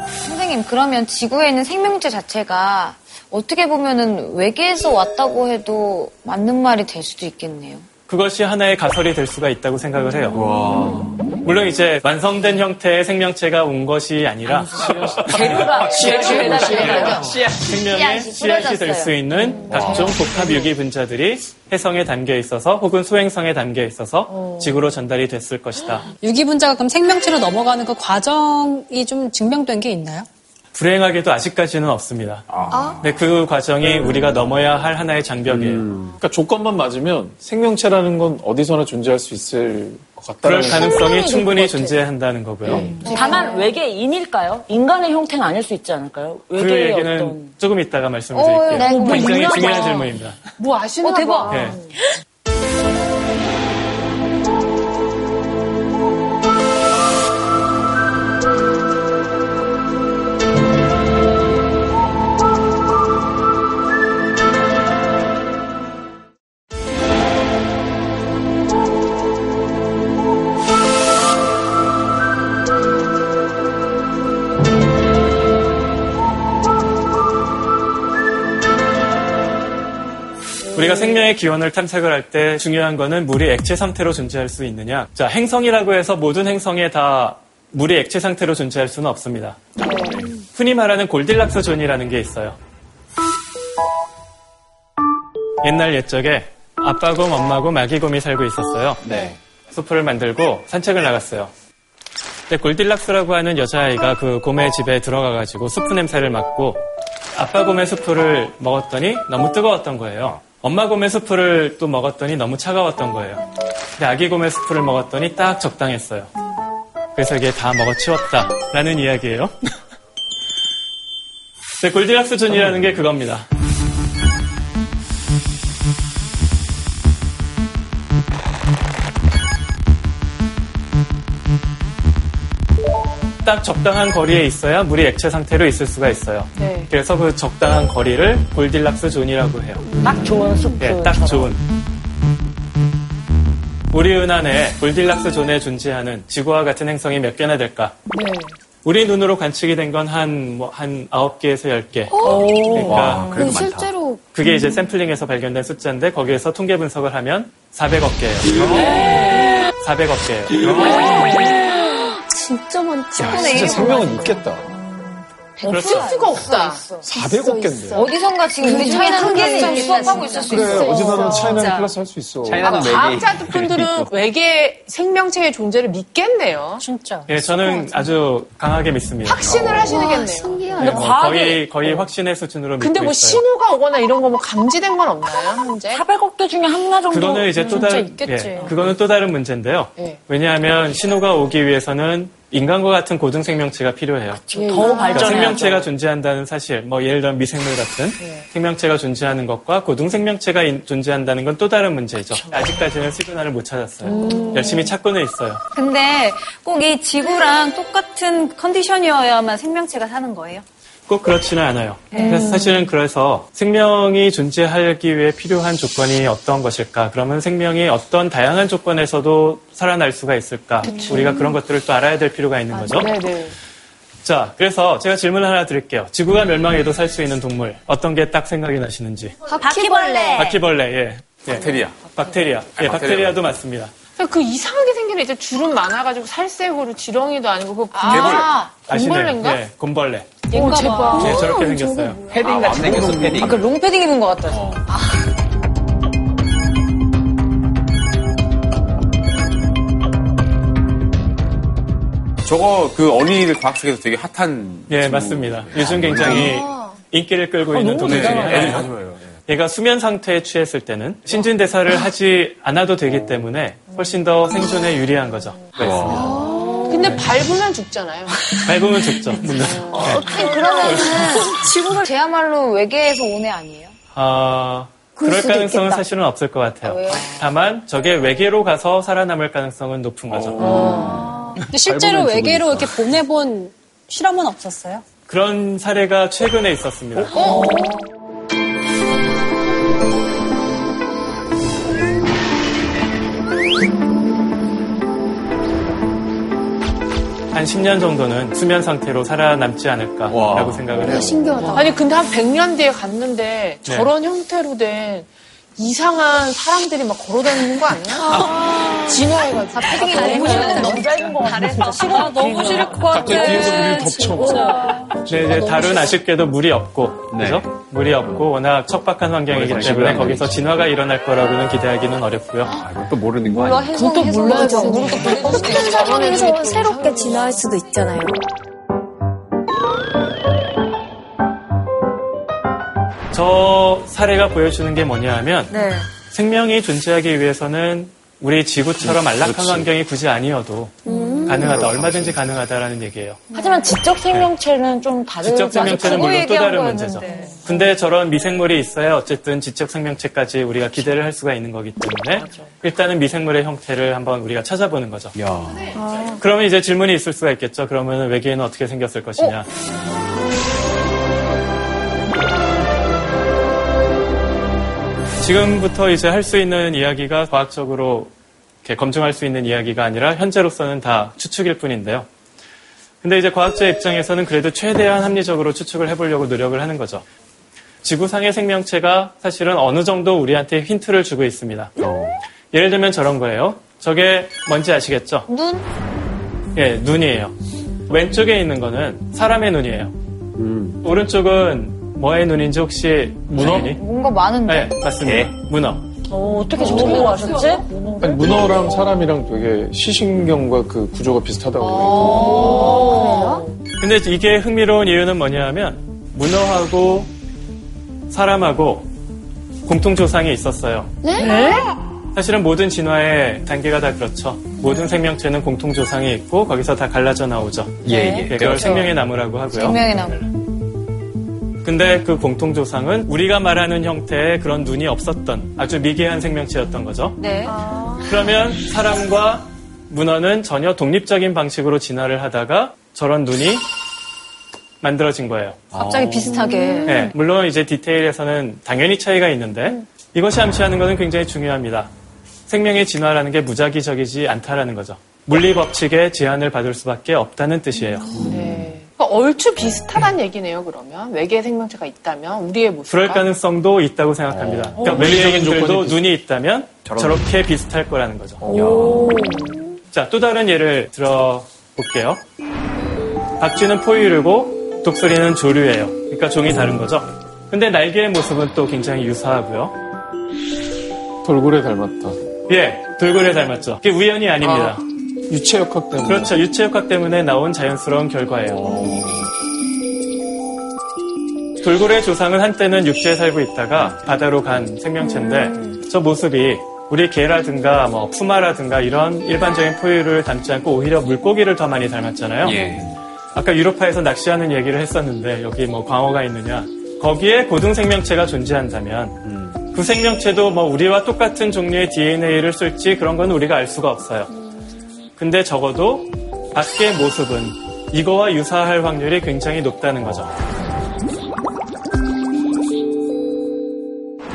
[SPEAKER 10] 선생님, 그러면 지구에 있는 생명체 자체가 어떻게 보면은 외계에서 왔다고 해도 맞는 말이 될 수도 있겠네요.
[SPEAKER 8] 그것이 하나의 가설이 될 수가 있다고 생각을 해요. 물론 이제 완성된 형태의 생명체가 온 것이 아니라
[SPEAKER 10] 재료가,
[SPEAKER 8] 생명의
[SPEAKER 10] 씨앗이
[SPEAKER 8] 될 수. 있는 각종 복합 유기 분자들이 해성에 담겨 있어서 혹은 소행성에 담겨 있어서 지구로 전달이 됐을 것이다.
[SPEAKER 7] 유기 분자가 그럼 생명체로 넘어가는 그 과정이 좀 증명된 게 있나요?
[SPEAKER 8] 불행하게도 아직까지는 없습니다. 근데 그 과정이 우리가 넘어야 할 하나의 장벽이에요.
[SPEAKER 6] 그러니까 조건만 맞으면 생명체라는 건 어디서나 존재할 수 있을 것
[SPEAKER 8] 그럴
[SPEAKER 6] 같다는
[SPEAKER 8] 가능성이 충분히 존재한다는 거고요.
[SPEAKER 9] 다만 외계인일까요? 인간의 형태는 아닐 수 있지 않을까요?
[SPEAKER 8] 그
[SPEAKER 9] 외계의
[SPEAKER 8] 얘기는
[SPEAKER 9] 어떤
[SPEAKER 8] 조금 이따가 말씀드릴게요.
[SPEAKER 10] 네,
[SPEAKER 8] 굉장히
[SPEAKER 10] 궁금하다.
[SPEAKER 8] 중요한 질문입니다.
[SPEAKER 1] 뭐 아시나
[SPEAKER 10] 어, 대박.
[SPEAKER 1] 봐.
[SPEAKER 8] 우리가 생명의 기원을 탐색을 할 때 중요한 거는 물이 액체 상태로 존재할 수 있느냐. 자, 행성이라고 해서 모든 행성에 다 물이 액체 상태로 존재할 수는 없습니다. 흔히 말하는 Goldilocks zone이라는 게 있어요. 옛날 옛적에 아빠곰, 엄마곰, 아기곰이 살고 있었어요.
[SPEAKER 3] 네.
[SPEAKER 8] 수프를 만들고 산책을 나갔어요. 근데 골딜락스라고 하는 여자아이가 그 곰의 집에 들어가가지고 수프 냄새를 맡고 아빠 곰의 수프를 먹었더니 너무 뜨거웠던 거예요. 엄마 곰의 수프를 또 먹었더니 너무 차가웠던 거예요. 근데 아기 곰의 수프를 먹었더니 딱 적당했어요. 그래서 이게 다 먹어치웠다라는 이야기예요. 근데 Goldilocks zone이라는 게 그겁니다. 딱 적당한 거리에 있어야 물이 액체 상태로 있을 수가 있어요.
[SPEAKER 1] 네.
[SPEAKER 8] 그래서 그 적당한 거리를 Goldilocks zone이라고 해요.
[SPEAKER 9] 딱 좋은 수프.
[SPEAKER 8] 예, 딱 좋은. 우리 은하에 Goldilocks zone에 존재하는 지구와 같은 행성이 몇 개나 될까?
[SPEAKER 1] 네.
[SPEAKER 8] 우리 눈으로 관측이 된 건 한, 뭐, 한 9개에서 10개. 그러니까,
[SPEAKER 2] 그 실제로
[SPEAKER 8] 그게 이제 샘플링에서 발견된 숫자인데, 거기에서 통계 분석을 하면 400억 개예요. 400억 개예요.
[SPEAKER 2] 진짜 많지.
[SPEAKER 6] 야, 진짜 생명은 있겠다.
[SPEAKER 1] 없을 수가 없다.
[SPEAKER 6] 400억 개인데.
[SPEAKER 10] 어디선가 지금 우리 차이나는 클래스장 수업하고 있을 수
[SPEAKER 6] 그래,
[SPEAKER 10] 있어.
[SPEAKER 6] 어디서든 차이나는 클래스 할 수 있어.
[SPEAKER 3] 차이나는 외계인.
[SPEAKER 1] 과학자 분들은 외계 생명체의 존재를 믿겠네요.
[SPEAKER 7] 진짜.
[SPEAKER 8] 예, 저는 아주 강하게 믿습니다.
[SPEAKER 1] 확신을 하시겠네요.
[SPEAKER 2] 신기하다.
[SPEAKER 8] 네, 뭐 거의, 거의 확신의 수준으로 믿고
[SPEAKER 1] 근데 뭐
[SPEAKER 8] 있어요.
[SPEAKER 1] 신호가 오거나 이런 거 뭐 감지된 건 없나요, 현재?
[SPEAKER 9] 400억 개 중에 하나 정도.
[SPEAKER 8] 그거는 이제 또
[SPEAKER 7] 진짜
[SPEAKER 8] 다른
[SPEAKER 7] 있겠지.
[SPEAKER 8] 예, 그거는 또 다른 문제인데요.
[SPEAKER 1] 예.
[SPEAKER 8] 왜냐하면 신호가 오기 위해서는 인간과 같은 고등 생명체가 필요해요.
[SPEAKER 9] 더
[SPEAKER 8] 그러니까
[SPEAKER 9] 발전해야죠.
[SPEAKER 8] 생명체가 존재한다는 사실, 뭐 예를 들면 미생물 같은 생명체가 존재하는 것과 고등 생명체가 인- 존재한다는 건 또 다른 문제죠. 아직까지는 시그널을 못 찾았어요. 열심히 찾고는 있어요.
[SPEAKER 5] 근데 꼭 이 지구랑 똑같은 컨디션이어야만 생명체가 사는 거예요?
[SPEAKER 8] 꼭 그렇지는 않아요. 그래서 사실은 그래서 생명이 존재하기 위해 필요한 조건이 어떤 것일까? 그러면 생명이 어떤 다양한 조건에서도 살아날 수가 있을까? 우리가 그런 것들을 또 알아야 될 필요가 있는 거죠.
[SPEAKER 1] 네네.
[SPEAKER 8] 자, 그래서 제가 질문 하나 드릴게요. 지구가 멸망해도 살 수 있는 동물 어떤 게 딱 생각이 나시는지?
[SPEAKER 5] 바퀴벌레.
[SPEAKER 8] 바퀴벌레, 예. 예.
[SPEAKER 4] 박테리아.
[SPEAKER 8] 박테리아. 예, 박테리아도 맞습니다.
[SPEAKER 1] 그 이상하게 생긴 이제 주름 많아가지고 살색으로 지렁이도 아니고 그
[SPEAKER 10] 아,
[SPEAKER 8] 아시네요?
[SPEAKER 1] 곰벌레인가?
[SPEAKER 8] 예, 곰벌레.
[SPEAKER 1] 오, 제발.
[SPEAKER 8] 네, 저렇게 생겼어요.
[SPEAKER 3] 패딩 같이 생겼어, 패딩.
[SPEAKER 10] 아까 롱패딩 입은 것 같다.
[SPEAKER 4] 저거 그 어린이들 과학책에서 되게 핫한.
[SPEAKER 8] 예,
[SPEAKER 4] 친구.
[SPEAKER 8] 맞습니다. 요즘 굉장히 인기를 끌고 있는 동물 중에 하나예요.
[SPEAKER 4] 다 좋아해요.
[SPEAKER 8] 얘가 수면 상태에 취했을 때는 신진 대사를 하지 않아도 되기 때문에 훨씬 더 생존에 유리한 거죠.
[SPEAKER 1] 근데 밟으면 죽잖아요.
[SPEAKER 8] 밟으면 죽죠. 물론. 네.
[SPEAKER 10] 그러면은 지구가 제야말로 외계에서 온 애 아니에요?
[SPEAKER 8] 아, 그럴 가능성은
[SPEAKER 2] 있겠다.
[SPEAKER 8] 사실은 없을 것 같아요.
[SPEAKER 10] 왜요?
[SPEAKER 8] 다만 저게 외계로 가서 살아남을 가능성은 높은 거죠.
[SPEAKER 7] 근데 실제로 외계로. 이렇게 보내본 실험은 없었어요?
[SPEAKER 8] 그런 사례가 최근에 있었습니다. 한 10년 정도는 수면 상태로 살아남지 않을까라고
[SPEAKER 3] 와.
[SPEAKER 8] 생각을 해요.
[SPEAKER 2] 신기하다.
[SPEAKER 1] 아니 근데 한 100년 뒤에 갔는데 저런 형태로 된 이상한 사람들이 막 걸어다니는 거 아니야? 진화해가지고.
[SPEAKER 10] 패딩이 너무 싫은데 너무 짧은 거 같아.
[SPEAKER 7] 싫어, 너무 싫을 것 같아.
[SPEAKER 6] 뒤에서 물이 덮쳐.
[SPEAKER 8] 네, 이제 달은 아쉽게도 물이 없고,
[SPEAKER 3] 네.
[SPEAKER 8] 그죠? 물이 없고 워낙 척박한 환경이기
[SPEAKER 3] 거기서
[SPEAKER 8] 때문에 거기서 진화가 일어날 거라고는 기대하기는 어렵고요.
[SPEAKER 3] 아, 또 모르는 거 아니야?
[SPEAKER 10] 해성, 해성. 물을 또 수도 있고.
[SPEAKER 2] 상황에서 새롭게 진화할 수도 있잖아요.
[SPEAKER 8] 저 사례가 보여주는 게 뭐냐 하면
[SPEAKER 5] 네.
[SPEAKER 8] 생명이 존재하기 위해서는 우리 지구처럼 안락한 환경이 굳이 아니어도 가능하다, 얼마든지 가능하다라는 얘기예요.
[SPEAKER 9] 하지만 지적 생명체는 좀 다르지
[SPEAKER 8] 지적 생명체는? 물론 또 다른 문제죠. 근데 저런 미생물이 있어야 어쨌든 지적 생명체까지 우리가 기대를 할 수가 있는 거기 때문에 일단은 미생물의 형태를 한번 우리가 찾아보는 거죠. 그러면 이제 질문이 있을 수가 있겠죠. 그러면 외계인은 어떻게 생겼을 것이냐. 지금부터 이제 할 수 있는 이야기가 과학적으로 이렇게 검증할 수 있는 이야기가 아니라 현재로서는 다 추측일 뿐인데요. 근데 이제 과학자 입장에서는 그래도 최대한 합리적으로 추측을 해보려고 노력을 하는 거죠. 지구상의 생명체가 사실은 어느 정도 우리한테 힌트를 주고 있습니다. 예를 들면 저런 거예요. 저게 뭔지 아시겠죠?
[SPEAKER 10] 눈?
[SPEAKER 8] 예, 눈이에요. 왼쪽에 있는 거는 사람의 눈이에요. 오른쪽은 뭐의 눈인지 혹시 문어?
[SPEAKER 10] 뭔가 많은데.
[SPEAKER 8] 네, 맞습니다. 문어.
[SPEAKER 9] 어, 어떻게 저렇게 아셨지?
[SPEAKER 6] 아니, 문어랑 사람이랑 되게 시신경과 그 구조가 비슷하다고 그래요.
[SPEAKER 8] 근데 이게 흥미로운 이유는 뭐냐 하면 문어하고 사람하고 공통 조상이 있었어요.
[SPEAKER 10] 네?
[SPEAKER 8] 사실은 모든 진화의 단계가 다 그렇죠. 모든 생명체는 공통 조상이 있고 거기서 다 갈라져 나오죠.
[SPEAKER 3] 예, 예.
[SPEAKER 8] 그걸
[SPEAKER 3] 그렇죠.
[SPEAKER 8] 생명의 나무라고 하고요.
[SPEAKER 10] 생명의 나무.
[SPEAKER 8] 근데 그 공통 조상은 우리가 말하는 형태의 그런 눈이 없었던 아주 미개한 생명체였던 거죠.
[SPEAKER 10] 네.
[SPEAKER 8] 그러면 사람과 문어는 전혀 독립적인 방식으로 진화를 하다가 저런 눈이 만들어진 거예요.
[SPEAKER 10] 갑자기 비슷하게.
[SPEAKER 8] 네, 물론 이제 디테일에서는 당연히 차이가 있는데 이것이 암시하는 것은 굉장히 중요합니다. 생명의 진화라는 게 무작위적이지 않다라는 거죠. 물리 법칙에 제한을 받을 수밖에 없다는 뜻이에요.
[SPEAKER 1] 네. 그러니까 얼추 비슷하다는 얘기네요. 그러면 외계 생명체가 있다면 우리의 모습과
[SPEAKER 8] 그럴 가능성도 있다고 생각합니다. 그러니까
[SPEAKER 6] 물리적인
[SPEAKER 8] 외계인들도 눈이 있다면
[SPEAKER 3] 저런-
[SPEAKER 8] 저렇게 비슷할 거라는 거죠. 자, 또 다른 예를 들어볼게요. 박쥐는 포유류고 독수리는 조류예요. 그러니까 종이 다른 거죠. 근데 날개의 모습은 또 굉장히 유사하고요.
[SPEAKER 6] 돌고래 닮았다.
[SPEAKER 8] 예, 돌고래 닮았죠. 그게 우연이 아닙니다.
[SPEAKER 6] 유체역학 때문에.
[SPEAKER 8] 그렇죠. 유체역학 때문에 나온 자연스러운 결과예요. 돌고래 조상은 한때는 육지에 살고 있다가 바다로 간 생명체인데 저 모습이 우리 개라든가 뭐 푸마라든가 이런 일반적인 포유를 닮지 않고 오히려 물고기를 더 많이 닮았잖아요.
[SPEAKER 3] 예.
[SPEAKER 8] 아까 유로파에서 낚시하는 얘기를 했었는데 여기 뭐 광어가 있느냐. 거기에 고등 생명체가 존재한다면 그 생명체도 뭐 우리와 똑같은 종류의 DNA를 쓸지 그런 건 우리가 알 수가 없어요. 근데 적어도 밖의 모습은 이거와 유사할 확률이 굉장히 높다는 거죠.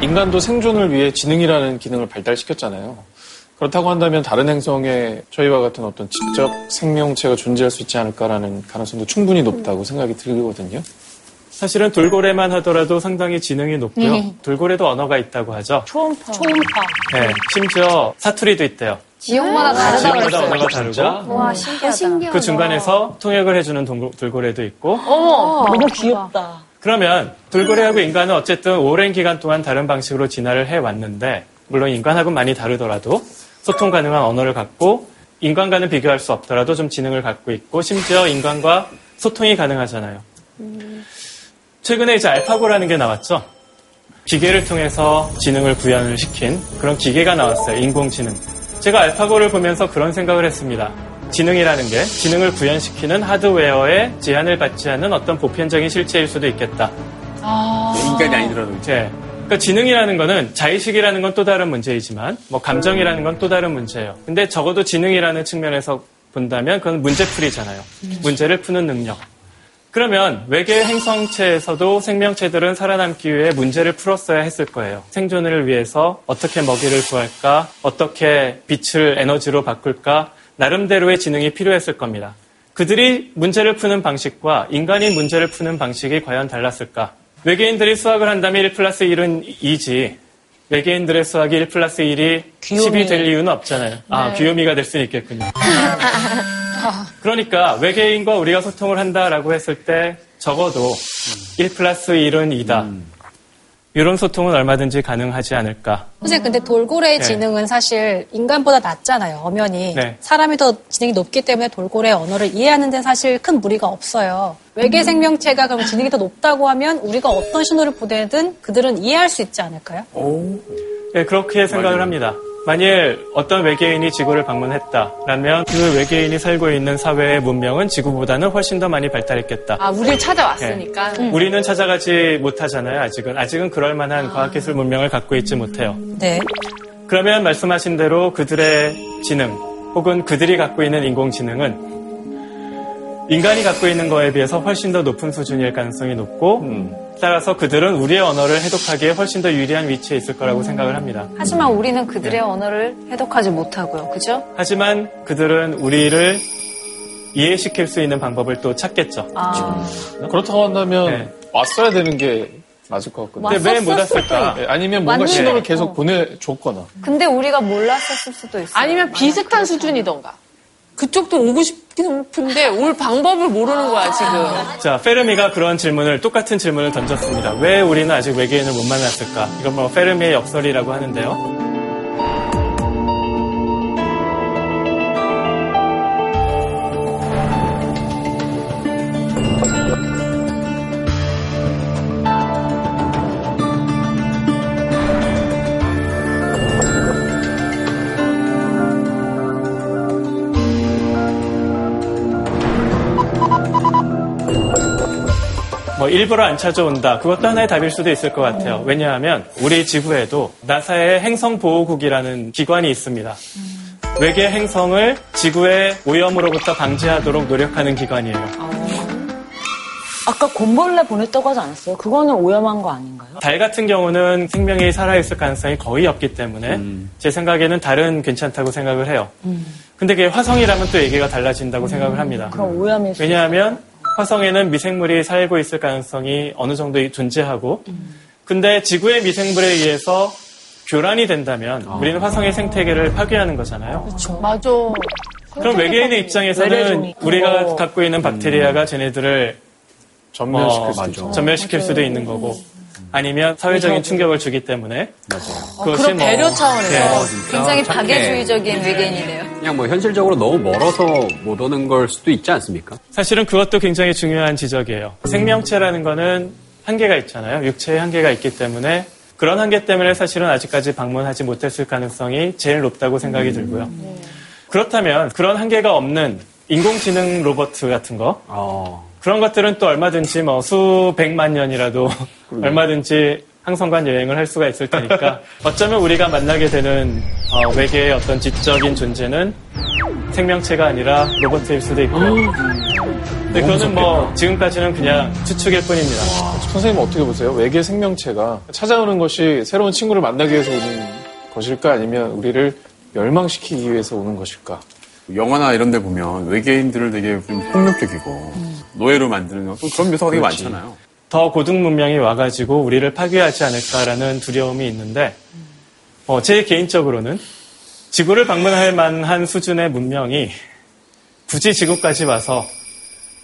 [SPEAKER 6] 인간도 생존을 위해 지능이라는 기능을 발달시켰잖아요. 그렇다고 한다면 다른 행성에 저희와 같은 어떤 지적 생명체가 존재할 수 있지 않을까라는 가능성도 충분히 높다고 생각이 들거든요.
[SPEAKER 8] 사실은 돌고래만 하더라도 상당히 지능이 높고요. 돌고래도 언어가 있다고 하죠.
[SPEAKER 9] 초음파.
[SPEAKER 7] 초음파.
[SPEAKER 8] 네, 심지어 사투리도 있대요.
[SPEAKER 10] 지역마다 다르다고
[SPEAKER 8] 지역마다. 언어가 다르고
[SPEAKER 5] 와, 신기하다.
[SPEAKER 2] 신기하다.
[SPEAKER 8] 그 중간에서 통역을 해주는 동고- 돌고래도 있고
[SPEAKER 9] 너무 귀엽다.
[SPEAKER 8] 그러면 돌고래하고 인간은 어쨌든 오랜 기간 동안 다른 방식으로 진화를 해왔는데 물론 인간하고는 많이 다르더라도 소통 가능한 언어를 갖고 인간과는 비교할 수 없더라도 좀 지능을 갖고 있고 심지어 인간과 소통이 가능하잖아요. 최근에 이제 알파고라는 게 나왔죠. 기계를 통해서 지능을 구현을 시킨 그런 기계가 나왔어요. 인공지능. 제가 알파고를 보면서 그런 생각을 했습니다. 지능이라는 게 지능을 구현시키는 하드웨어에 제한을 받지 않는 어떤 보편적인 실체일 수도 있겠다.
[SPEAKER 4] 인간이 아니더라도
[SPEAKER 8] 네. 그러니까 지능이라는 거는 자의식이라는 건 또 다른 문제이지만 뭐 감정이라는 건 또 다른 문제예요. 근데 적어도 지능이라는 측면에서 본다면 그건 문제풀이잖아요. 문제를 푸는 능력. 그러면 외계 행성체에서도 생명체들은 살아남기 위해 문제를 풀었어야 했을 거예요. 생존을 위해서 어떻게 먹이를 구할까, 어떻게 빛을 에너지로 바꿀까, 나름대로의 지능이 필요했을 겁니다. 그들이 문제를 푸는 방식과 인간이 문제를 푸는 방식이 과연 달랐을까? 외계인들이 수학을 한다면 1 플러스 1은 2지. 외계인들의 수학이 1 플러스 1이 10이 될 이유는 없잖아요. 아, 귀요미가 될 수는 있겠군요. 그러니까 외계인과 우리가 소통을 한다라고 했을 때 적어도 1 플러스 1은 2다. 이런 소통은 얼마든지 가능하지 않을까.
[SPEAKER 7] 선생님, 근데 돌고래의
[SPEAKER 8] 네.
[SPEAKER 7] 지능은 사실 인간보다 낮잖아요, 엄연히.
[SPEAKER 8] 네.
[SPEAKER 7] 사람이 더 지능이 높기 때문에 돌고래의 언어를 이해하는 데는 사실 큰 무리가 없어요. 외계 생명체가 그럼 지능이 더 높다고 하면 우리가 어떤 신호를 보내든 그들은 이해할 수 있지 않을까요?
[SPEAKER 8] 네, 그렇게 생각을 합니다. 만일 어떤 외계인이 지구를 방문했다라면 그 외계인이 살고 있는 사회의 문명은 지구보다는 훨씬 더 많이 발달했겠다.
[SPEAKER 1] 아, 우리를 찾아왔으니까.
[SPEAKER 8] 우리는 찾아가지 못하잖아요, 아직은. 아직은 그럴 만한 과학기술 문명을 갖고 있지 못해요.
[SPEAKER 7] 네.
[SPEAKER 8] 그러면 말씀하신 대로 그들의 지능, 혹은 그들이 갖고 있는 인공지능은 인간이 갖고 있는 거에 비해서 훨씬 더 높은 수준일 가능성이 높고, 따라서 그들은 우리의 언어를 해독하기에 훨씬 더 유리한 위치에 있을 거라고 생각을 합니다.
[SPEAKER 10] 하지만 우리는 그들의 언어를 해독하지 못하고요. 그죠?
[SPEAKER 8] 하지만 그들은 우리를 이해시킬 수 있는 방법을 또 찾겠죠.
[SPEAKER 10] 아.
[SPEAKER 6] 그렇다고 한다면
[SPEAKER 8] 네.
[SPEAKER 6] 왔어야 되는 게 맞을 것 같거든요.
[SPEAKER 8] 근데 왜 못 왔을까?
[SPEAKER 6] 네, 아니면 뭔가. 신호를 계속 보내줬거나.
[SPEAKER 10] 근데 우리가 몰랐었을 수도 있어요.
[SPEAKER 1] 아니면 비슷한 수준이던가. 그쪽도 오고 싶은데 올 방법을 모르는 거야, 지금.
[SPEAKER 8] 자, 페르미가 그런 질문을, 똑같은 질문을 던졌습니다. 왜 우리는 아직 외계인을 못 만났을까? 이건 뭐 페르미의 역설이라고 하는데요. 일부러 안 찾아온다. 그것도 하나의 답일 수도 있을 것 같아요. 왜냐하면 우리 지구에도 나사의 행성보호국이라는 기관이 있습니다. 외계 행성을 지구의 오염으로부터 방지하도록 노력하는 기관이에요.
[SPEAKER 9] 아까 곰벌레 보냈다고 하지 않았어요? 그거는 오염한 거 아닌가요?
[SPEAKER 8] 달 같은 경우는 생명이 살아있을 가능성이 거의 없기 때문에 제 생각에는 달은 괜찮다고 생각을 해요. 근데 그게 화성이라면 또 얘기가 달라진다고 생각을 합니다.
[SPEAKER 9] 그럼 오염일 수
[SPEAKER 8] 왜냐하면 화성에는 미생물이 살고 있을 가능성이 어느 정도 존재하고, 근데 지구의 미생물에 의해서 교란이 된다면 우리는 화성의 생태계를 파괴하는 거잖아요.
[SPEAKER 1] 맞아.
[SPEAKER 8] 그럼 외계인의 입장에서는 우리가
[SPEAKER 9] 그거.
[SPEAKER 8] 갖고 있는 박테리아가 쟤네들을
[SPEAKER 6] 전멸시킬
[SPEAKER 8] 어,
[SPEAKER 6] 수도.
[SPEAKER 8] 전멸시킬 수도 있는 거고, 아니면 사회적인 충격을 주기 때문에 그것이
[SPEAKER 1] 그런
[SPEAKER 8] 뭐
[SPEAKER 1] 배려 차원에서.
[SPEAKER 8] 네.
[SPEAKER 10] 굉장히
[SPEAKER 3] 착해.
[SPEAKER 10] 박애주의적인 외계인이네요.
[SPEAKER 3] 그냥 뭐 현실적으로 너무 멀어서 못 오는 걸 수도 있지 않습니까?
[SPEAKER 8] 사실은 그것도 굉장히 중요한 지적이에요. 생명체라는 거는 한계가 있잖아요. 육체의 한계가 있기 때문에 그런 한계 때문에 사실은 아직까지 방문하지 못했을 가능성이 제일 높다고 생각이 들고요. 그렇다면 그런 한계가 없는 인공지능 로봇 같은 거
[SPEAKER 3] 어.
[SPEAKER 8] 그런 것들은 또 얼마든지 뭐 수백만 년이라도 얼마든지 항성간 여행을 할 수가 있을 테니까 어쩌면 우리가 만나게 되는 어, 외계의 어떤 지적인 존재는 생명체가 아니라 로봇일 수도 있고요. 근데 그거는 뭐 지금까지는 그냥 추측일 뿐입니다.
[SPEAKER 6] 선생님 어떻게 보세요? 외계 생명체가 찾아오는 것이 새로운 친구를 만나기 위해서 오는 것일까? 아니면 우리를 멸망시키기 위해서 오는 것일까?
[SPEAKER 4] 영화나 이런 데 보면 외계인들을 되게 좀 폭력적이고 노예로 만드는 또 그런 묘사가 되게
[SPEAKER 6] 그렇지.
[SPEAKER 4] 많잖아요.
[SPEAKER 8] 더 고등 문명이 와가지고 우리를 파괴하지 않을까라는 두려움이 있는데 어, 제 개인적으로는 지구를 방문할 만한 수준의 문명이 굳이 지구까지 와서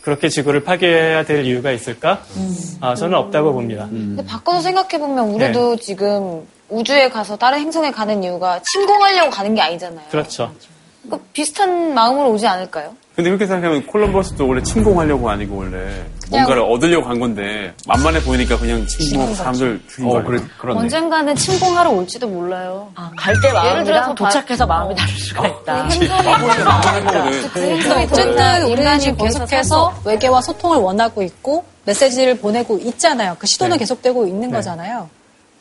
[SPEAKER 8] 그렇게 지구를 파괴해야 될 이유가 있을까? 아, 저는 없다고 봅니다.
[SPEAKER 10] 근데 바꿔서 생각해보면 우리도 지금 우주에 가서 다른 행성에 가는 이유가 침공하려고 가는 게 아니잖아요.
[SPEAKER 8] 그렇죠.
[SPEAKER 10] 그 비슷한 마음으로 오지 않을까요?
[SPEAKER 4] 근데 그렇게 생각하면 콜럼버스도 원래 침공하려고 아니고 원래 뭔가를 얻으려고 간 건데 만만해 보이니까 그냥 침공하고 사람들 죽인 거
[SPEAKER 3] 어? 그래, 그렇네.
[SPEAKER 10] 언젠가는 침공하러 올지도 몰라요.
[SPEAKER 9] 아, 갈 때 마음이랑
[SPEAKER 10] 들어서
[SPEAKER 9] 도착해서 마음이 다를 수가 있다.
[SPEAKER 4] 거거든.
[SPEAKER 10] 그 행성이
[SPEAKER 7] 어쨌든
[SPEAKER 10] 보니까
[SPEAKER 7] 우리는
[SPEAKER 10] 인간이
[SPEAKER 7] 지금
[SPEAKER 10] 거기서
[SPEAKER 7] 계속해서 외계와 소통을 원하고 있고 메시지를 보내고 있잖아요. 그 시도는
[SPEAKER 8] 네.
[SPEAKER 7] 계속되고 있는
[SPEAKER 8] 네.
[SPEAKER 7] 거잖아요.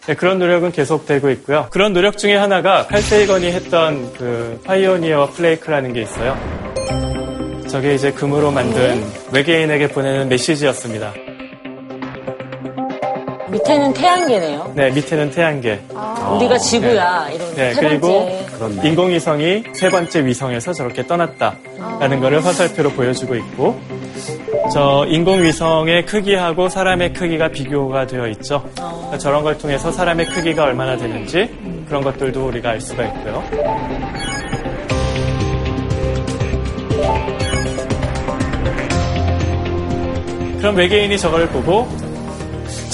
[SPEAKER 8] 네, 그런 노력은 계속되고 있고요. 그런 노력 중에 하나가 칼세이건이 했던 그 파이오니어 플레이크라는 게 있어요. 저게 이제 금으로 만든 외계인에게 보내는 메시지였습니다.
[SPEAKER 9] 밑에는 태양계네요.
[SPEAKER 8] 네, 밑에는 태양계.
[SPEAKER 9] 우리가 지구야. 이런
[SPEAKER 8] 네,
[SPEAKER 9] 세
[SPEAKER 8] 그리고
[SPEAKER 9] 번째.
[SPEAKER 8] 인공위성이 세 번째 위성에서 저렇게 떠났다라는 것을 화살표로 보여주고 있고, 저 인공위성의 크기하고 사람의 크기가 비교가 되어 있죠. 그러니까 저런 걸 통해서 사람의 크기가 얼마나 되는지 그런 것들도 우리가 알 수가 있고요. 그럼 외계인이 저걸 보고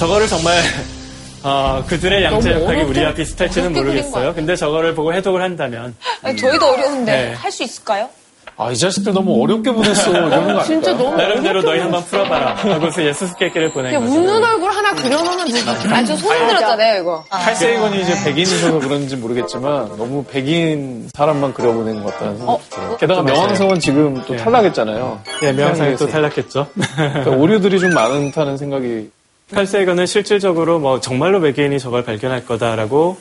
[SPEAKER 8] 저거를 정말 어, 그들의 양자
[SPEAKER 1] 너무
[SPEAKER 8] 역학이
[SPEAKER 1] 어렵게-
[SPEAKER 8] 우리와 비슷할지는 모르겠어요. 근데 저거를 보고 해독을 한다면
[SPEAKER 10] 아니, 저희도 어려운데
[SPEAKER 8] 네.
[SPEAKER 10] 할수 있을까요?
[SPEAKER 6] 아, 이 자식들 너무 어렵게 보냈어. 이러는 거?
[SPEAKER 1] 진짜 너무
[SPEAKER 8] 나름대로
[SPEAKER 1] 어렵게
[SPEAKER 8] 너희 한번 풀어봐라 하고서 예수수께끼를 보낸
[SPEAKER 1] 그냥
[SPEAKER 8] 거죠.
[SPEAKER 1] 웃는 얼굴 하나 그려놓으면 되지.
[SPEAKER 10] 아, 저 소름 들었잖아요, 이거.
[SPEAKER 6] 탈세이건이 이제 백인이셔서 그런지 모르겠지만 너무 백인 사람만 그려보낸 것 같다는 생각이 들어요. 게다가 명왕성은 지금 또
[SPEAKER 8] 예.
[SPEAKER 6] 탈락했잖아요.
[SPEAKER 8] 예, 명상이 또. 탈락했죠.
[SPEAKER 6] 그러니까 오류들이 좀 많다는 생각이
[SPEAKER 8] 칼세이건은 실질적으로 뭐 정말로 외계인이 저걸 발견할 거다라고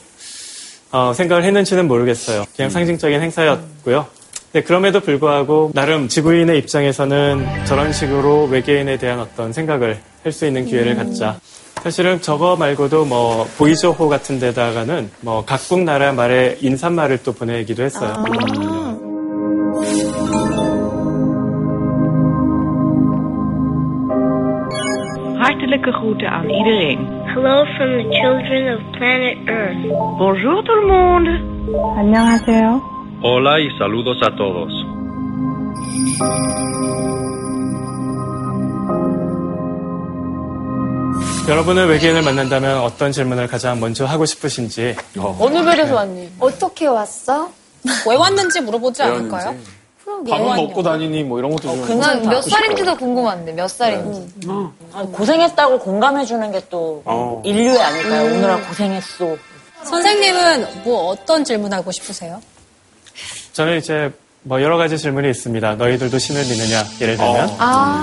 [SPEAKER 8] 어, 생각을 했는지는 모르겠어요. 그냥 상징적인 행사였고요. 네, 그럼에도 불구하고 나름 지구인의 입장에서는 저런 식으로 외계인에 대한 어떤 생각을 할 수 있는 기회를 갖자. 사실은 저거 말고도 뭐 보이저호 같은 데다가는 뭐 각국 나라 말의 인사말을 또 보내기도 했어요.
[SPEAKER 11] Hartelijke groeten aan iedereen.
[SPEAKER 12] Hello from the children of planet Earth.
[SPEAKER 11] Bonjour tout le monde.
[SPEAKER 12] 안녕하세요.
[SPEAKER 13] Hola y saludos a todos.
[SPEAKER 8] 여러분은 외계인을 만난다면 어떤 질문을 가장 먼저 하고 싶으신지
[SPEAKER 1] 어느 별에서 왔니?
[SPEAKER 2] 어떻게 왔어?
[SPEAKER 7] 왜 왔는지 물어보지 않을까요?
[SPEAKER 6] 밥은 먹고 다니니 뭐 이런 것도
[SPEAKER 10] 좀난몇 살인지도 궁금한데, 몇 살인지.
[SPEAKER 9] 아, 고생했다고 공감해주는 게 또
[SPEAKER 6] 어.
[SPEAKER 9] 인류애 아닐까요? 오늘아 고생했어.
[SPEAKER 7] 선생님은 뭐 어떤 질문하고 싶으세요?
[SPEAKER 8] 저는 이제 뭐 여러 가지 질문이 있습니다. 너희들도 신을 믿느냐? 예를 들면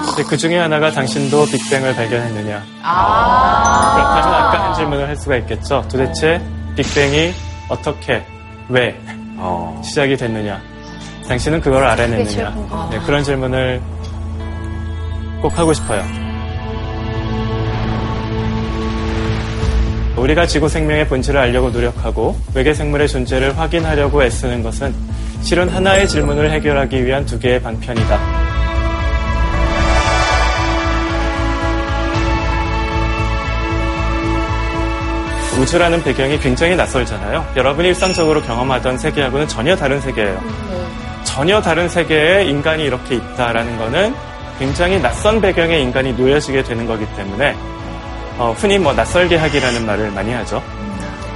[SPEAKER 8] 근데 그 중에 하나가 당신도 빅뱅을 발견했느냐? 그렇다면 아까 한 질문을 할 수가 있겠죠. 도대체 빅뱅이 어떻게, 왜
[SPEAKER 3] 어.
[SPEAKER 8] 시작이 됐느냐? 당신은 그걸 알아냈느냐? 네, 그런 질문을 꼭 하고 싶어요. 우리가 지구 생명의 본질을 알려고 노력하고 외계 생물의 존재를 확인하려고 애쓰는 것은 실은 하나의 질문을 해결하기 위한 두 개의 방편이다. 우주라는 배경이 굉장히 낯설잖아요. 여러분이 일상적으로 경험하던 세계하고는 전혀 다른 세계예요. 전혀 다른 세계에 인간이 이렇게 있다라는 거는 굉장히 낯선 배경에 인간이 놓여지게 되는 거기 때문에 어, 흔히 뭐 낯설게 하기라는 말을 많이 하죠.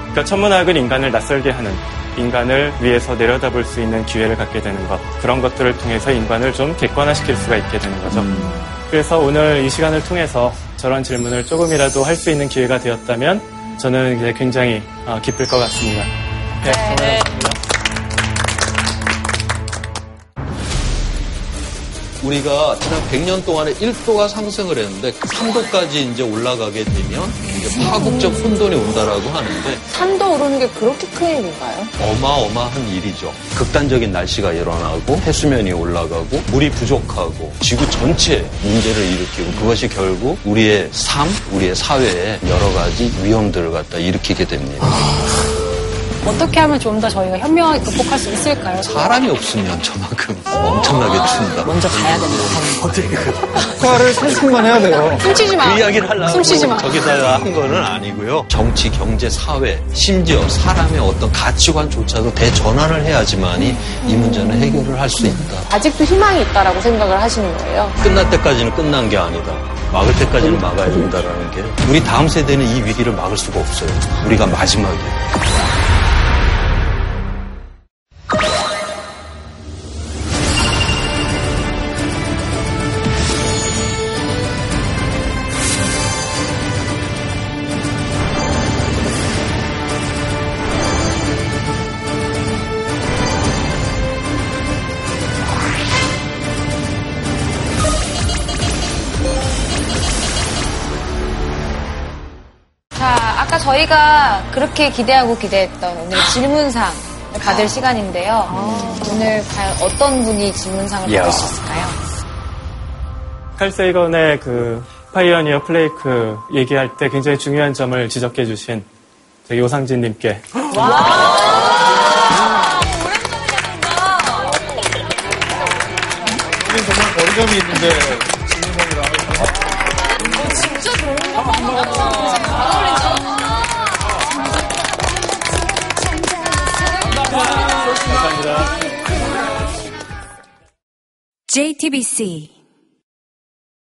[SPEAKER 8] 그러니까 천문학은 인간을 낯설게 하는 인간을 위해서 내려다볼 수 있는 기회를 갖게 되는 것 그런 것들을 통해서 인간을 좀 객관화시킬 수가 있게 되는 거죠. 그래서 오늘 이 시간을 통해서 저런 질문을 조금이라도 할 수 있는 기회가 되었다면 저는 이제 굉장히 어, 기쁠 것 같습니다. 네, 고맙습니다.
[SPEAKER 14] 우리가 지난 100년 동안에 1도가 상승을 했는데 3도까지 이제 올라가게 되면 이제 파국적 혼돈이 온다라고 하는데
[SPEAKER 1] 산도 오르는 게 그렇게 큰 일인가요?
[SPEAKER 14] 어마어마한 일이죠. 극단적인 날씨가 일어나고 해수면이 올라가고 물이 부족하고 지구 전체 문제를 일으키고 그것이 결국 우리의 삶, 우리의 사회에 여러 가지 위험들을 갖다 일으키게 됩니다.
[SPEAKER 7] 어떻게 하면 좀 더 저희가 현명하게 극복할 수 있을까요?
[SPEAKER 14] 사람이 없으면 저만큼 엄청나게 춥니다.
[SPEAKER 9] 먼저 가야 된다.
[SPEAKER 14] 어떻게 그
[SPEAKER 6] 효과를 30분간 해야 돼요.
[SPEAKER 7] 숨쉬지 마.
[SPEAKER 14] 그 이야기를 하려고
[SPEAKER 7] 숨 쉬지 마.
[SPEAKER 14] 저기다가 한 거는 아니고요. 정치, 경제, 사회, 심지어 사람의 어떤 가치관조차도 대전환을 해야지만이 이 문제는 해결을 할 수 있다.
[SPEAKER 1] 아직도 희망이 있다라고 생각을 하시는 거예요.
[SPEAKER 14] 끝날 때까지는 끝난 게 아니다. 막을 때까지는 막아야 된다라는 게 우리 다음 세대는 이 위기를 막을 수가 없어요. 우리가 마지막이에요.
[SPEAKER 10] 저희가 그렇게 기대하고 기대했던 오늘 질문상 받을 시간인데요. 오늘 과연 어떤 분이 질문상을
[SPEAKER 8] 이야.
[SPEAKER 10] 받을 수 있을까요?
[SPEAKER 8] 칼세이건의 그 Pioneer plaque 얘기할 때 굉장히 중요한 점을 지적해 주신 저기 오상진 님께.
[SPEAKER 6] 정말 거리감이 있는데
[SPEAKER 15] JTBC